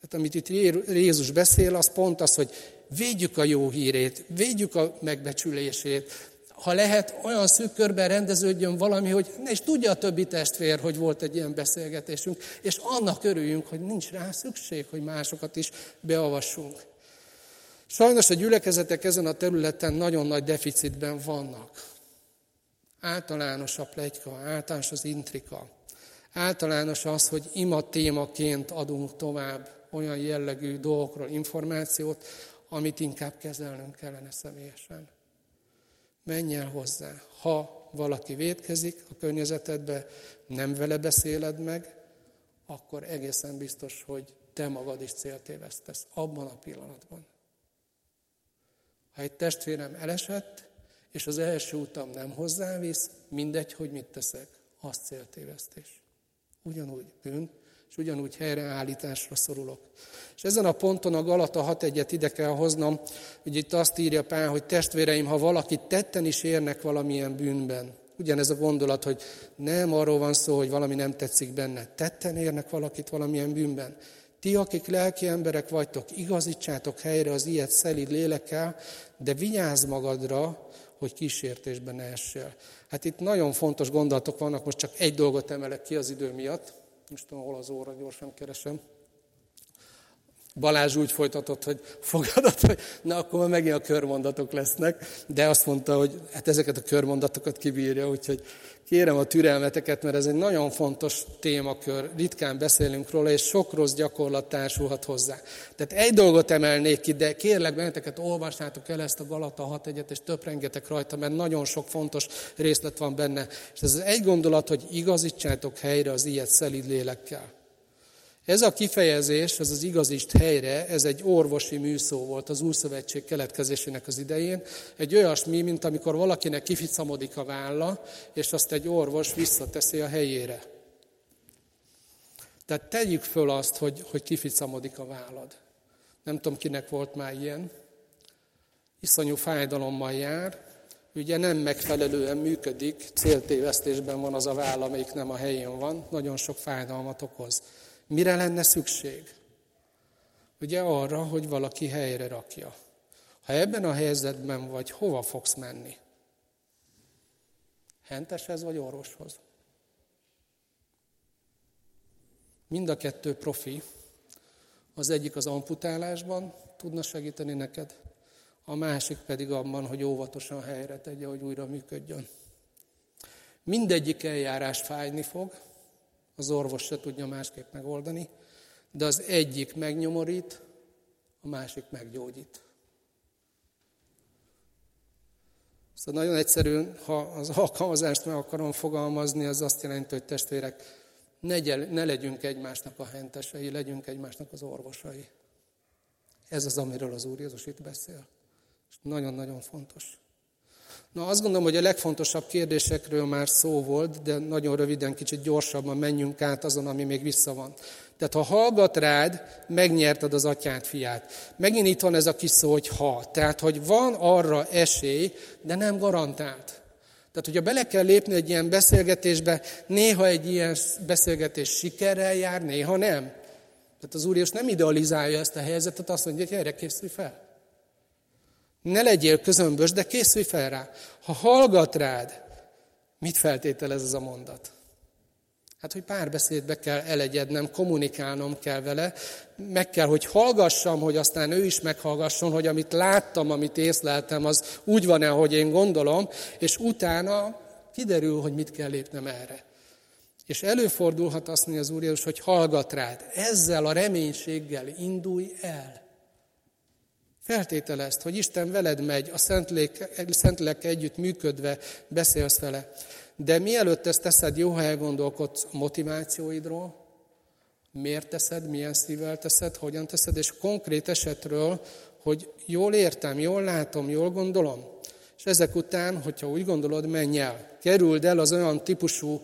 Tehát amit itt Jézus beszél, az pont az, hogy védjük a jó hírét, védjük a megbecsülését. Ha lehet, olyan szűk körben rendeződjön valami, hogy ne is tudja a többi testvér, hogy volt egy ilyen beszélgetésünk, és annak örüljünk, hogy nincs rá szükség, hogy másokat is beavassunk. Sajnos a gyülekezetek ezen a területen nagyon nagy deficitben vannak. Általános a általános az intrika. Általános az, hogy ima témaként adunk tovább olyan jellegű dolgokról információt, amit inkább kezelnünk kellene személyesen. Menj el hozzá. Ha valaki védkezik a környezetedbe, nem vele beszéled meg, akkor egészen biztos, hogy te magad is céltévesztesz abban a pillanatban. Ha egy testvérem elesett, és az első utam nem hozzávisz, mindegy, hogy mit teszek, az céltévesztés. Ugyanúgy bűn, és ugyanúgy helyreállításra szorulok. És ezen a ponton a Galata 6.1-et ide kell hoznom, hogy itt azt írja Pál, hogy testvéreim, ha valakit tetten is érnek valamilyen bűnben, ugyanez a gondolat, hogy nem arról van szó, hogy valami nem tetszik benne, tetten érnek valakit valamilyen bűnben. Ti, akik lelki emberek vagytok, igazítsátok helyre az ilyet szelid lélekkel, de vigyázz magadra, hogy kísértésben ne essél. Hát itt nagyon fontos gondolatok vannak, most csak egy dolgot emelek ki az idő miatt. Most tudom, hol az óra, gyorsan keresem. Balázs úgy folytatott, hogy fogadott, hogy na akkor már megint a körmondatok lesznek, de azt mondta, hogy hát ezeket a körmondatokat kibírja, úgyhogy kérem a türelmeteket, mert ez egy nagyon fontos témakör, ritkán beszélünk róla, és sok rossz gyakorlat társulhat hozzá. Tehát egy dolgot emelnék ki, de kérlek benneteket, olvassátok el ezt a Galata 6 egyet, és töprengetek rajta, mert nagyon sok fontos részlet van benne. És ez az egy gondolat, hogy igazítsátok helyre az ilyet szelid lélekkel. Ez a kifejezés, ez az igazist helyre, ez egy orvosi műszó volt az Úrszövetség keletkezésének az idején. Egy olyasmi, mint amikor valakinek kificamodik a válla, és azt egy orvos visszateszi a helyére. Tehát tegyük föl azt, hogy, hogy kificamodik a vállad. Nem tudom, kinek volt már ilyen. Iszonyú fájdalommal jár, ugye nem megfelelően működik, céltévesztésben van az a váll, amelyik nem a helyén van, nagyon sok fájdalmat okoz. Mire lenne szükség? Ugye arra, hogy valaki helyre rakja. Ha ebben a helyzetben vagy, hova fogsz menni? Henteshez vagy orvoshoz? Mind a kettő profi. Az egyik az amputálásban tudna segíteni neked, a másik pedig abban, hogy óvatosan helyre tegye, hogy újra működjön. Mindegyik eljárás fájni fog, az orvos se tudja másképp megoldani, de az egyik megnyomorít, a másik meggyógyít. Szóval nagyon egyszerű, ha az alkalmazást meg akarom fogalmazni, az azt jelenti, hogy testvérek, ne, gyel, ne legyünk egymásnak a hentesei, legyünk egymásnak az orvosai. Ez az, amiről az Úr Jézus itt beszél. És nagyon-nagyon fontos. Na azt gondolom, hogy a legfontosabb kérdésekről már szó volt, de nagyon röviden, kicsit gyorsabban menjünk át azon, ami még vissza van. Tehát ha hallgat rád, megnyerted az atyát, fiát. Megint itt van ez a kis szó, hogy ha. Tehát, hogy van arra esély, de nem garantált. Tehát, hogyha bele kell lépni egy ilyen beszélgetésbe, néha egy ilyen beszélgetés sikerrel jár, néha nem. Tehát az Úr Jézus nem idealizálja ezt a helyzetet, azt mondja, hogy gyere, készülj fel. Ne legyél közömbös, de készülj fel rá. Ha hallgat rád, mit feltételez ez a mondat? Hát, hogy párbeszédbe kell elegyednem, kommunikálnom kell vele, meg kell, hogy hallgassam, hogy aztán ő is meghallgasson, hogy amit láttam, amit észleltem, az úgy van-e, ahogy én gondolom, és utána kiderül, hogy mit kell lépnem erre. És előfordulhat azt mondja az Úr Jézus, hogy hallgat rád. Ezzel a reménységgel indulj el. Feltételezt, hogy Isten veled megy, a Szentlélek együtt működve beszélsz vele. De mielőtt ezt teszed, jó, ha elgondolkodsz motivációidról, miért teszed, milyen szívvel teszed, hogyan teszed, és konkrét esetről, hogy jól értem, jól látom, jól gondolom. És ezek után, hogyha úgy gondolod, menj el. Kerüld el az olyan típusú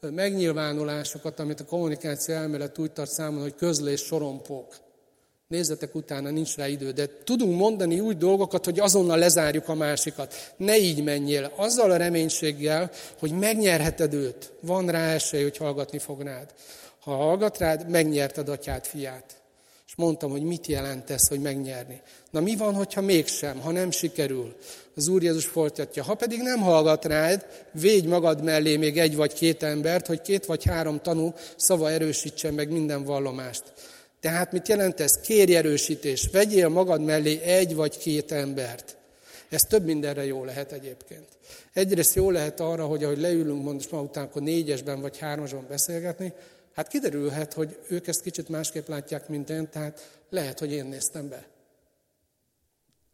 megnyilvánulásokat, amit a kommunikáció elmélet úgy tart számon, hogy közlés sorompók. Nézzetek utána, nincs rá idő, de tudunk mondani úgy dolgokat, hogy azonnal lezárjuk a másikat. Ne így menjél, azzal a reménységgel, hogy megnyerheted őt. Van rá esély, hogy hallgatni fog rád. Ha hallgat rád, megnyerted atyát, fiát. És mondtam, hogy mit jelent ez, hogy megnyerni. Na mi van, hogyha mégsem, ha nem sikerül? Az Úr Jézus folytatja. Ha pedig nem hallgat rád, védj magad mellé még egy vagy két embert, hogy két vagy három tanú szava erősítsen meg minden vallomást. Tehát mit jelent ez? Kérj erősítés, vegyél magad mellé egy vagy két embert. Ez több mindenre jó lehet egyébként. Egyrészt jó lehet arra, hogy ahogy leülünk most ma után, akkor négyesben vagy hármasban beszélgetni, hát kiderülhet, hogy ők ezt kicsit másképp látják, mint én, tehát lehet, hogy én néztem be.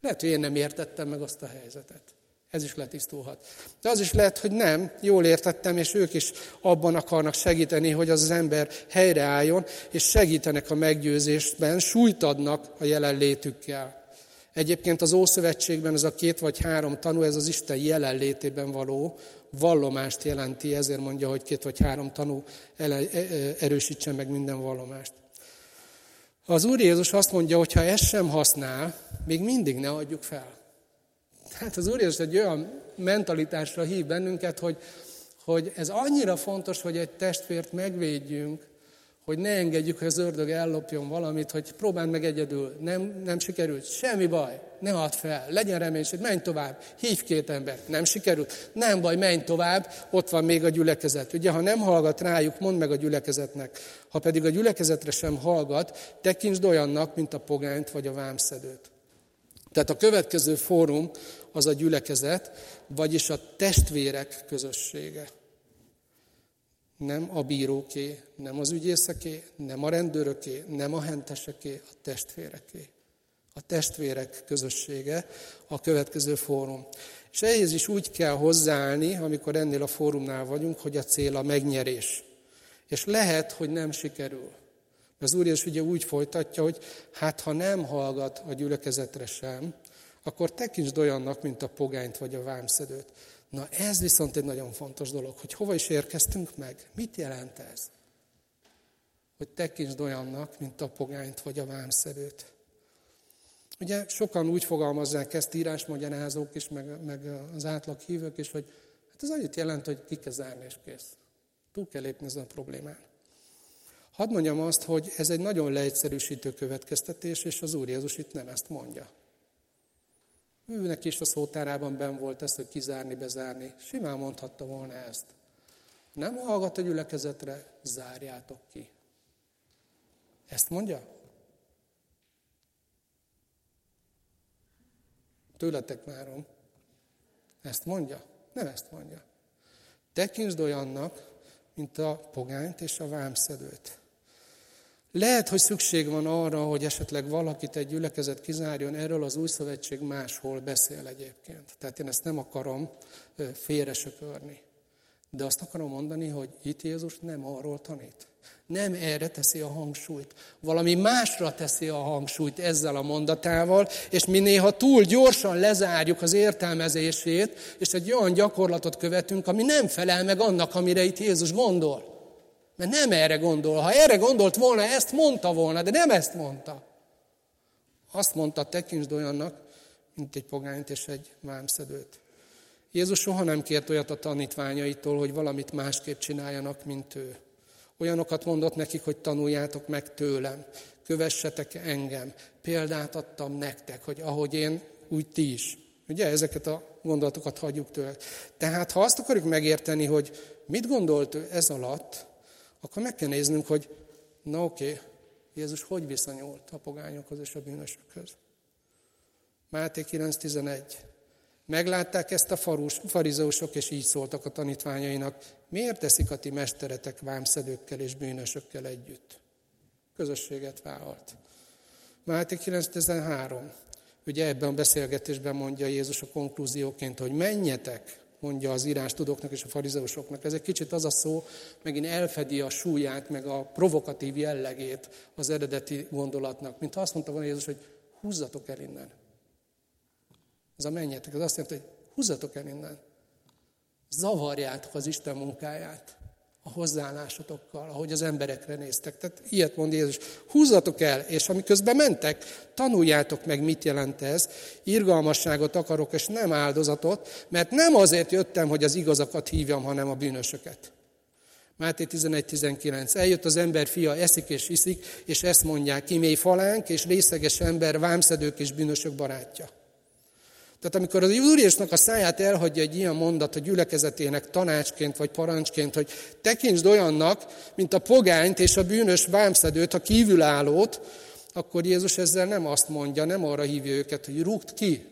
Lehet, hogy én nem értettem meg azt a helyzetet. Ez is letisztulhat. De az is lehet, hogy nem, jól értettem, és ők is abban akarnak segíteni, hogy az az ember helyreálljon, és segítenek a meggyőzésben, súlyt adnak a jelenlétükkel. Egyébként az Ószövetségben ez a két vagy három tanú, ez az Isten jelenlétében való vallomást jelenti, ezért mondja, hogy két vagy három tanú e, e, erősítsen meg minden vallomást. Az Úr Jézus azt mondja, hogy ha ezt sem használ, még mindig ne adjuk fel. Tehát az Úr Jézus egy olyan mentalitásra hív bennünket, hogy, hogy ez annyira fontos, hogy egy testvért megvédjünk, hogy ne engedjük, hogy az ördög ellopjon valamit, hogy próbáld meg egyedül, nem, nem sikerült, semmi baj, ne add fel, legyen reménység, menj tovább, hívj két embert, nem sikerült, nem baj, menj tovább, ott van még a gyülekezet. Ugye, ha nem hallgat rájuk, mondd meg a gyülekezetnek. Ha pedig a gyülekezetre sem hallgat, tekintsd olyannak, mint a pogányt vagy a vámszedőt. Tehát a következő fórum az a gyülekezet, vagyis a testvérek közössége. Nem a bíróké, nem az ügyészeké, nem a rendőröké, nem a henteseké, a testvéreké. A testvérek közössége a következő fórum. És ehhez is úgy kell hozzáállni, amikor ennél a fórumnál vagyunk, hogy a cél a megnyerés. És lehet, hogy nem sikerül. Az Úr Jézus ugye úgy folytatja, hogy hát ha nem hallgat a gyülekezetre sem, akkor tekintsd olyannak, mint a pogányt vagy a vámszedőt. Na ez viszont egy nagyon fontos dolog, hogy hova is érkeztünk meg. Mit jelent ez? Hogy tekintsd olyannak, mint a pogányt vagy a vámszedőt. Ugye sokan úgy fogalmazzák ezt írásmagyarázók is, meg, meg az átlag hívők is, hogy hát ez annyit jelent, hogy ki kell zárni és kész. Túl kell lépni ezen a problémán. Hadd mondjam azt, hogy ez egy nagyon leegyszerűsítő következtetés, és az Úr Jézus itt nem ezt mondja. Őnek is a szótárában ben volt ezt, hogy kizárni, bezárni. Simán mondhatta volna ezt. Nem hallgat a gyülekezetre, zárjátok ki. Ezt mondja? Tőletek várom. Ezt mondja? Nem ezt mondja. Tekintsd olyannak, mint a pogányt és a vámszedőt. Lehet, hogy szükség van arra, hogy esetleg valakit egy gyülekezet kizárjon, erről az új szövetség máshol beszél egyébként. Tehát én ezt nem akarom félresöpörni. De azt akarom mondani, hogy itt Jézus nem arról tanít. Nem erre teszi a hangsúlyt. Valami másra teszi a hangsúlyt ezzel a mondatával, és mi néha túl gyorsan lezárjuk az értelmezését, és egy olyan gyakorlatot követünk, ami nem felel meg annak, amire itt Jézus gondol. Mert nem erre gondol. Ha erre gondolt volna, ezt mondta volna, de nem ezt mondta. Azt mondta, tekintsd olyannak, mint egy pogányt és egy vámszedőt. Jézus soha nem kért olyat a tanítványaitól, hogy valamit másképp csináljanak, mint ő. Olyanokat mondott nekik, hogy tanuljátok meg tőlem, kövessetek engem. Példát adtam nektek, hogy ahogy én, úgy ti is. Ugye ezeket a gondolatokat hagyjuk tőle. Tehát ha azt akarjuk megérteni, hogy mit gondolt ő ez alatt, akkor meg kell néznünk, hogy na oké, okay, Jézus hogy viszonyult a pogányokhoz és a bűnösökhöz. Máté 9.11. Meglátták ezt a farus, farizeusok, és így szóltak a tanítványainak, miért teszik a ti mesteretek vámszedőkkel és bűnösökkel együtt? Közösséget vállalt. Máté 9.13. Ugye ebben a beszélgetésben mondja Jézus a konklúzióként, hogy menjetek, mondja az írás tudóknak és a farizeusoknak. Ez egy kicsit az a szó, megint elfedi a súlyát, meg a provokatív jellegét az eredeti gondolatnak. Mint azt mondta volna Jézus, hogy húzzatok el innen. Ez a menjetek, az azt jelenti, hogy húzzatok el innen. Zavarjátok az Isten munkáját a hozzáállásotokkal, ahogy az emberekre néztek. Tehát ilyet mond Jézus, húzzatok el, és amiközben mentek, tanuljátok meg, mit jelent ez. Irgalmasságot akarok, és nem áldozatot, mert nem azért jöttem, hogy az igazakat hívjam, hanem a bűnösöket. Máté 11.19. Eljött az ember fia, eszik és iszik, és ezt mondják, kimély falánk és részeges ember, vámszedők és bűnösök barátja. Tehát amikor az Úr a száját elhagyja egy ilyen mondat a gyülekezetének tanácsként vagy parancsként, hogy tekintsd olyannak, mint a pogányt és a bűnös vámszedőt, a kívülállót, akkor Jézus ezzel nem azt mondja, nem arra hívja őket, hogy rúgt ki.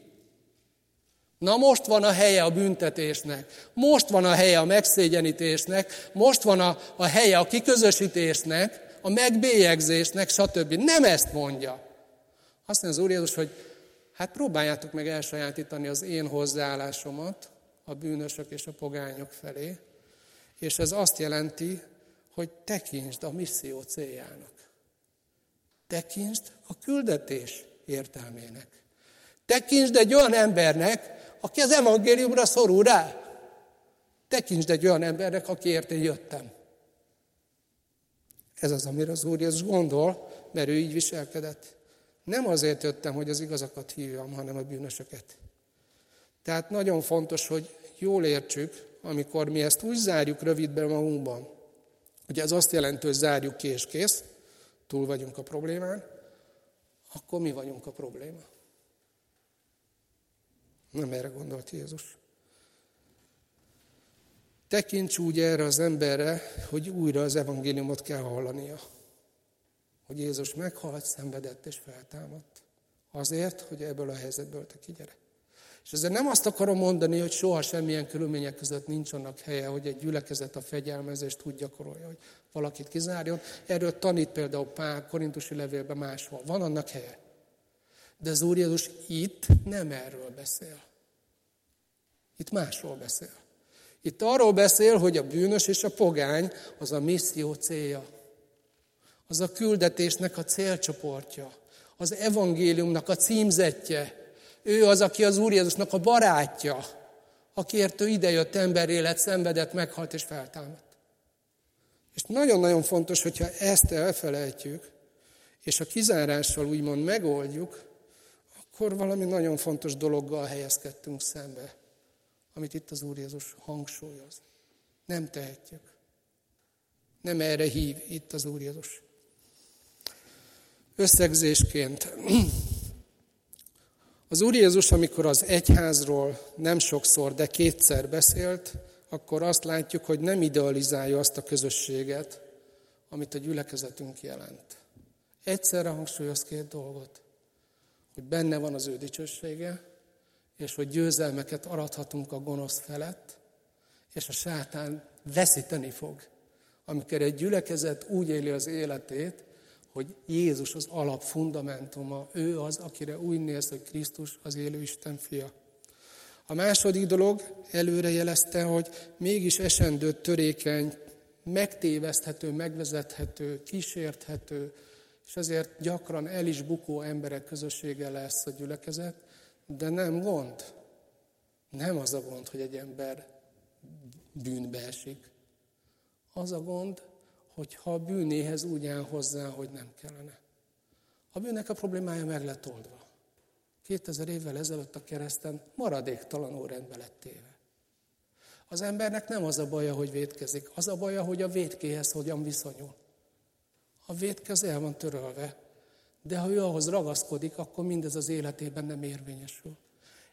Na most van a helye a büntetésnek, most van a helye a megszégyenítésnek, most van a, a helye a kiközösítésnek, a megbélyegzésnek, stb. Nem ezt mondja. Azt mondja az Úr Jézus, hogy hát próbáljátok meg elsajátítani az én hozzáállásomat a bűnösök és a pogányok felé, és ez azt jelenti, hogy tekintsd a misszió céljának. Tekintsd a küldetés értelmének. Tekintsd egy olyan embernek, aki az evangéliumra szorul rá. Tekintsd egy olyan embernek, akiért én jöttem. Ez az, amire az Úr Jézus gondol, mert ő így viselkedett. Nem azért jöttem, hogy az igazakat hívjam, hanem a bűnösöket. Tehát nagyon fontos, hogy jól értsük, amikor mi ezt úgy zárjuk rövidben magunkban, hogy ez azt jelenti, hogy zárjuk ki és kész, túl vagyunk a problémán, akkor mi vagyunk a probléma. Nem erre gondolt Jézus. Tekints úgy erre az emberre, hogy újra az evangéliumot kell hallania. Hogy Jézus meghalt, szenvedett és feltámadt. Azért, hogy ebből a helyzetből te kigyere. És ezzel nem azt akarom mondani, hogy soha semmilyen körülmények között nincs annak helye, hogy egy gyülekezet a fegyelmezést tud gyakorolja, hogy valakit kizárjon. Erről tanít például Pál korintusi levélben máshol. Van annak helye. De az Úr Jézus itt nem erről beszél. Itt másról beszél. Itt arról beszél, hogy a bűnös és a pogány az a misszió célja. Az a küldetésnek a célcsoportja. Az evangéliumnak a címzetje. Ő az, aki az Úr Jézusnak a barátja, akiért ő idejött emberélet, szenvedett, meghalt és feltámadt. És nagyon-nagyon fontos, hogyha ezt elfelejtjük, és a kizárással úgymond megoldjuk, akkor valami nagyon fontos dologgal helyezkedtünk szembe, amit itt az Úr Jézus hangsúlyoz. Nem tehetjük. Nem erre hív itt az Úr Jézus. Összegzésként. Az Úr Jézus, amikor az egyházról nem sokszor, de kétszer beszélt, akkor azt látjuk, hogy nem idealizálja azt a közösséget, amit a gyülekezetünk jelent. Egyszerre hangsúlyoz két dolgot hogy benne van az ő dicsősége, és hogy győzelmeket arathatunk a gonosz felett, és a sátán veszíteni fog, amikor egy gyülekezet úgy éli az életét, hogy Jézus az alap fundamentuma, ő az, akire úgy néz, hogy Krisztus az élő Isten fia. A második dolog előre jelezte, hogy mégis esendő, törékeny, megtéveszthető, megvezethető, kísérthető, és ezért gyakran el is bukó emberek közössége lesz a gyülekezet, de nem gond. Nem az a gond, hogy egy ember bűnbe esik. Az a gond, hogy ha a bűnéhez úgy áll hozzá, hogy nem kellene. A bűnnek a problémája meg lett oldva. 2000 évvel ezelőtt a kereszten maradéktalanul rendbe lett téve. Az embernek nem az a baja, hogy védkezik, az a baja, hogy a védkéhez hogyan viszonyul. A védkez el van törölve, de ha ő ahhoz ragaszkodik, akkor mindez az életében nem érvényesül.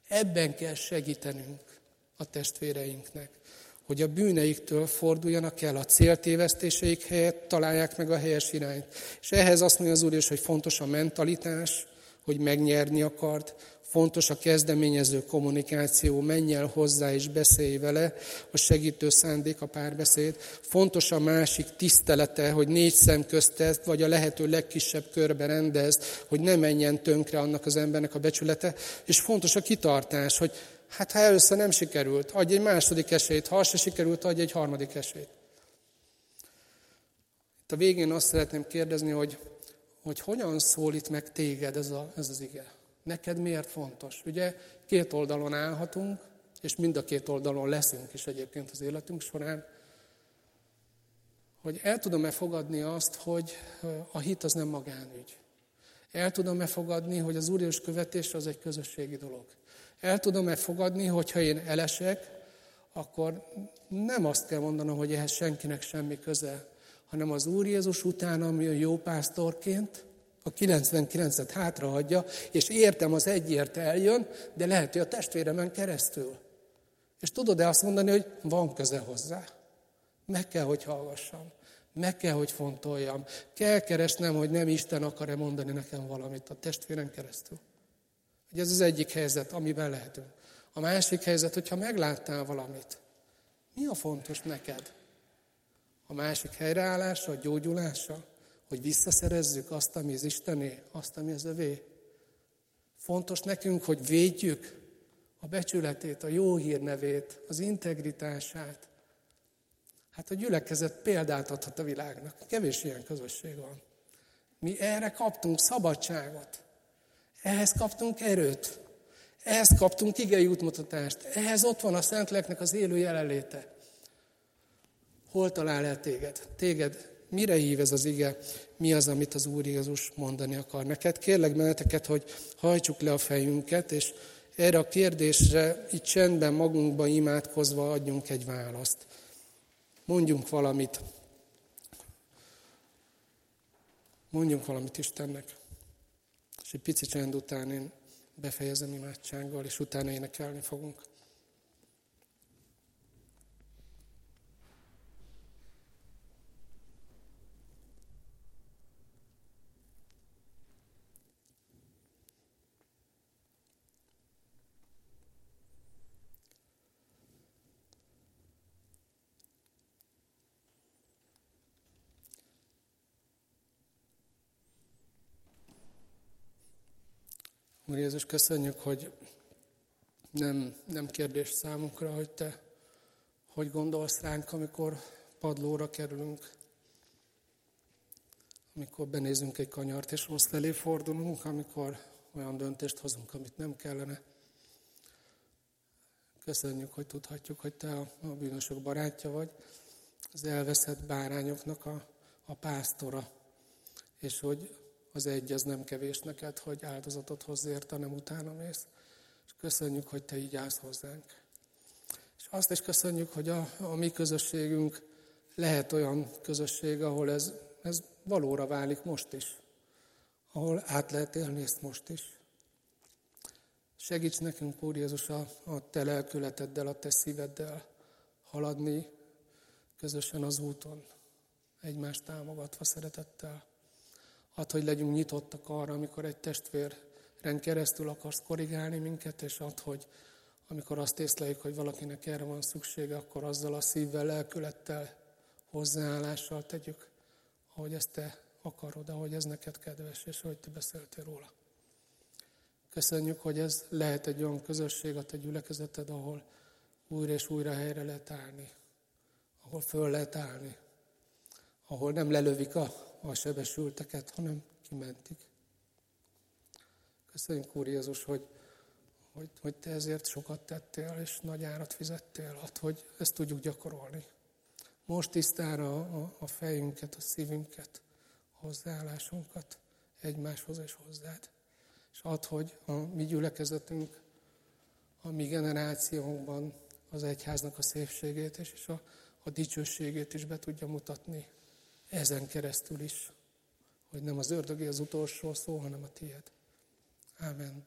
Ebben kell segítenünk a testvéreinknek, hogy a bűneiktől forduljanak el, a céltévesztéseik helyett találják meg a helyes irányt. És ehhez azt mondja az Úr is, hogy fontos a mentalitás, hogy megnyerni akart, Fontos a kezdeményező kommunikáció, menj el hozzá és beszélj vele, a segítő szándék, a párbeszéd. Fontos a másik tisztelete, hogy négy szem köztet, vagy a lehető legkisebb körbe rendezd, hogy ne menjen tönkre annak az embernek a becsülete. És fontos a kitartás, hogy hát ha először nem sikerült, adj egy második esélyt, ha se sikerült, adj egy harmadik esélyt. Itt a végén azt szeretném kérdezni, hogy, hogy hogyan szólít meg téged ez, a, ez az ige. Neked miért fontos? Ugye két oldalon állhatunk, és mind a két oldalon leszünk is egyébként az életünk során, hogy el tudom-e fogadni azt, hogy a hit az nem magánügy. El tudom-e fogadni, hogy az úr követés az egy közösségi dolog. El tudom-e fogadni, hogyha én elesek, akkor nem azt kell mondanom, hogy ehhez senkinek semmi köze, hanem az Úr Jézus után, ami a jó pásztorként, a 99-et hátrahagyja, és értem, az egyért eljön, de lehet, hogy a testvéremen keresztül. És tudod-e azt mondani, hogy van köze hozzá? Meg kell, hogy hallgassam. Meg kell, hogy fontoljam. Kell keresnem, hogy nem Isten akar-e mondani nekem valamit a testvéren keresztül. Ugye ez az egyik helyzet, amiben lehetünk. A másik helyzet, hogyha megláttál valamit, mi a fontos neked? A másik helyreállása, a gyógyulása? Hogy visszaszerezzük azt, ami az Istené, azt, ami az övé? Fontos nekünk, hogy védjük a becsületét, a jó hírnevét, az integritását. Hát a gyülekezet példát adhat a világnak. Kevés ilyen közösség van. Mi erre kaptunk szabadságot. Ehhez kaptunk erőt. Ehhez kaptunk igei útmutatást. Ehhez ott van a Szentleknek az élő jelenléte. Hol talál el téged? Téged mire hív ez az ige? Mi az, amit az Úr Jézus mondani akar neked? Kérlek benneteket, hogy hajtsuk le a fejünket, és erre a kérdésre itt csendben magunkba imádkozva adjunk egy választ. Mondjunk valamit. Mondjunk valamit Istennek. És egy pici csend után én befejezem imádsággal, és utána énekelni fogunk. Úr Jézus, köszönjük, hogy nem, nem kérdés számunkra, hogy Te hogy gondolsz ránk, amikor padlóra kerülünk, amikor benézünk egy kanyart és rossz felé fordulunk, amikor olyan döntést hozunk, amit nem kellene. Köszönjük, hogy tudhatjuk, hogy Te a, a bűnösök barátja vagy, az elveszett bárányoknak a, a pásztora, és hogy az egy az nem kevés neked, hogy áldozatot hozz érte, nem utána mész. És köszönjük, hogy te így állsz hozzánk. És azt is köszönjük, hogy a, a mi közösségünk lehet olyan közösség, ahol ez, ez valóra válik most is. Ahol át lehet élni ezt most is. Segíts nekünk, Úr Jézus, a, a te lelkületeddel, a te szíveddel haladni közösen az úton, egymást támogatva szeretettel. Add, hogy legyünk nyitottak arra, amikor egy testvéren keresztül akarsz korrigálni minket, és add, hogy amikor azt észleljük, hogy valakinek erre van szüksége, akkor azzal a szívvel, lelkülettel, hozzáállással tegyük, ahogy ezt te akarod, ahogy ez neked kedves, és ahogy te beszéltél róla. Köszönjük, hogy ez lehet egy olyan közösség, a te gyülekezeted, ahol újra és újra helyre lehet állni, ahol föl lehet állni, ahol nem lelövik a a sebesülteket, hanem kimentik. Köszönjük, Úr Jézus, hogy, hogy, hogy Te ezért sokat tettél, és nagy árat fizettél, ad, hogy ezt tudjuk gyakorolni. Most tisztára a, a fejünket, a szívünket, a hozzáállásunkat egymáshoz és hozzád. És add, hogy a mi gyülekezetünk, a mi generációnkban az egyháznak a szépségét és, és a, a dicsőségét is be tudja mutatni ezen keresztül is, hogy nem az ördögé az utolsó szó, hanem a tiéd. Amen.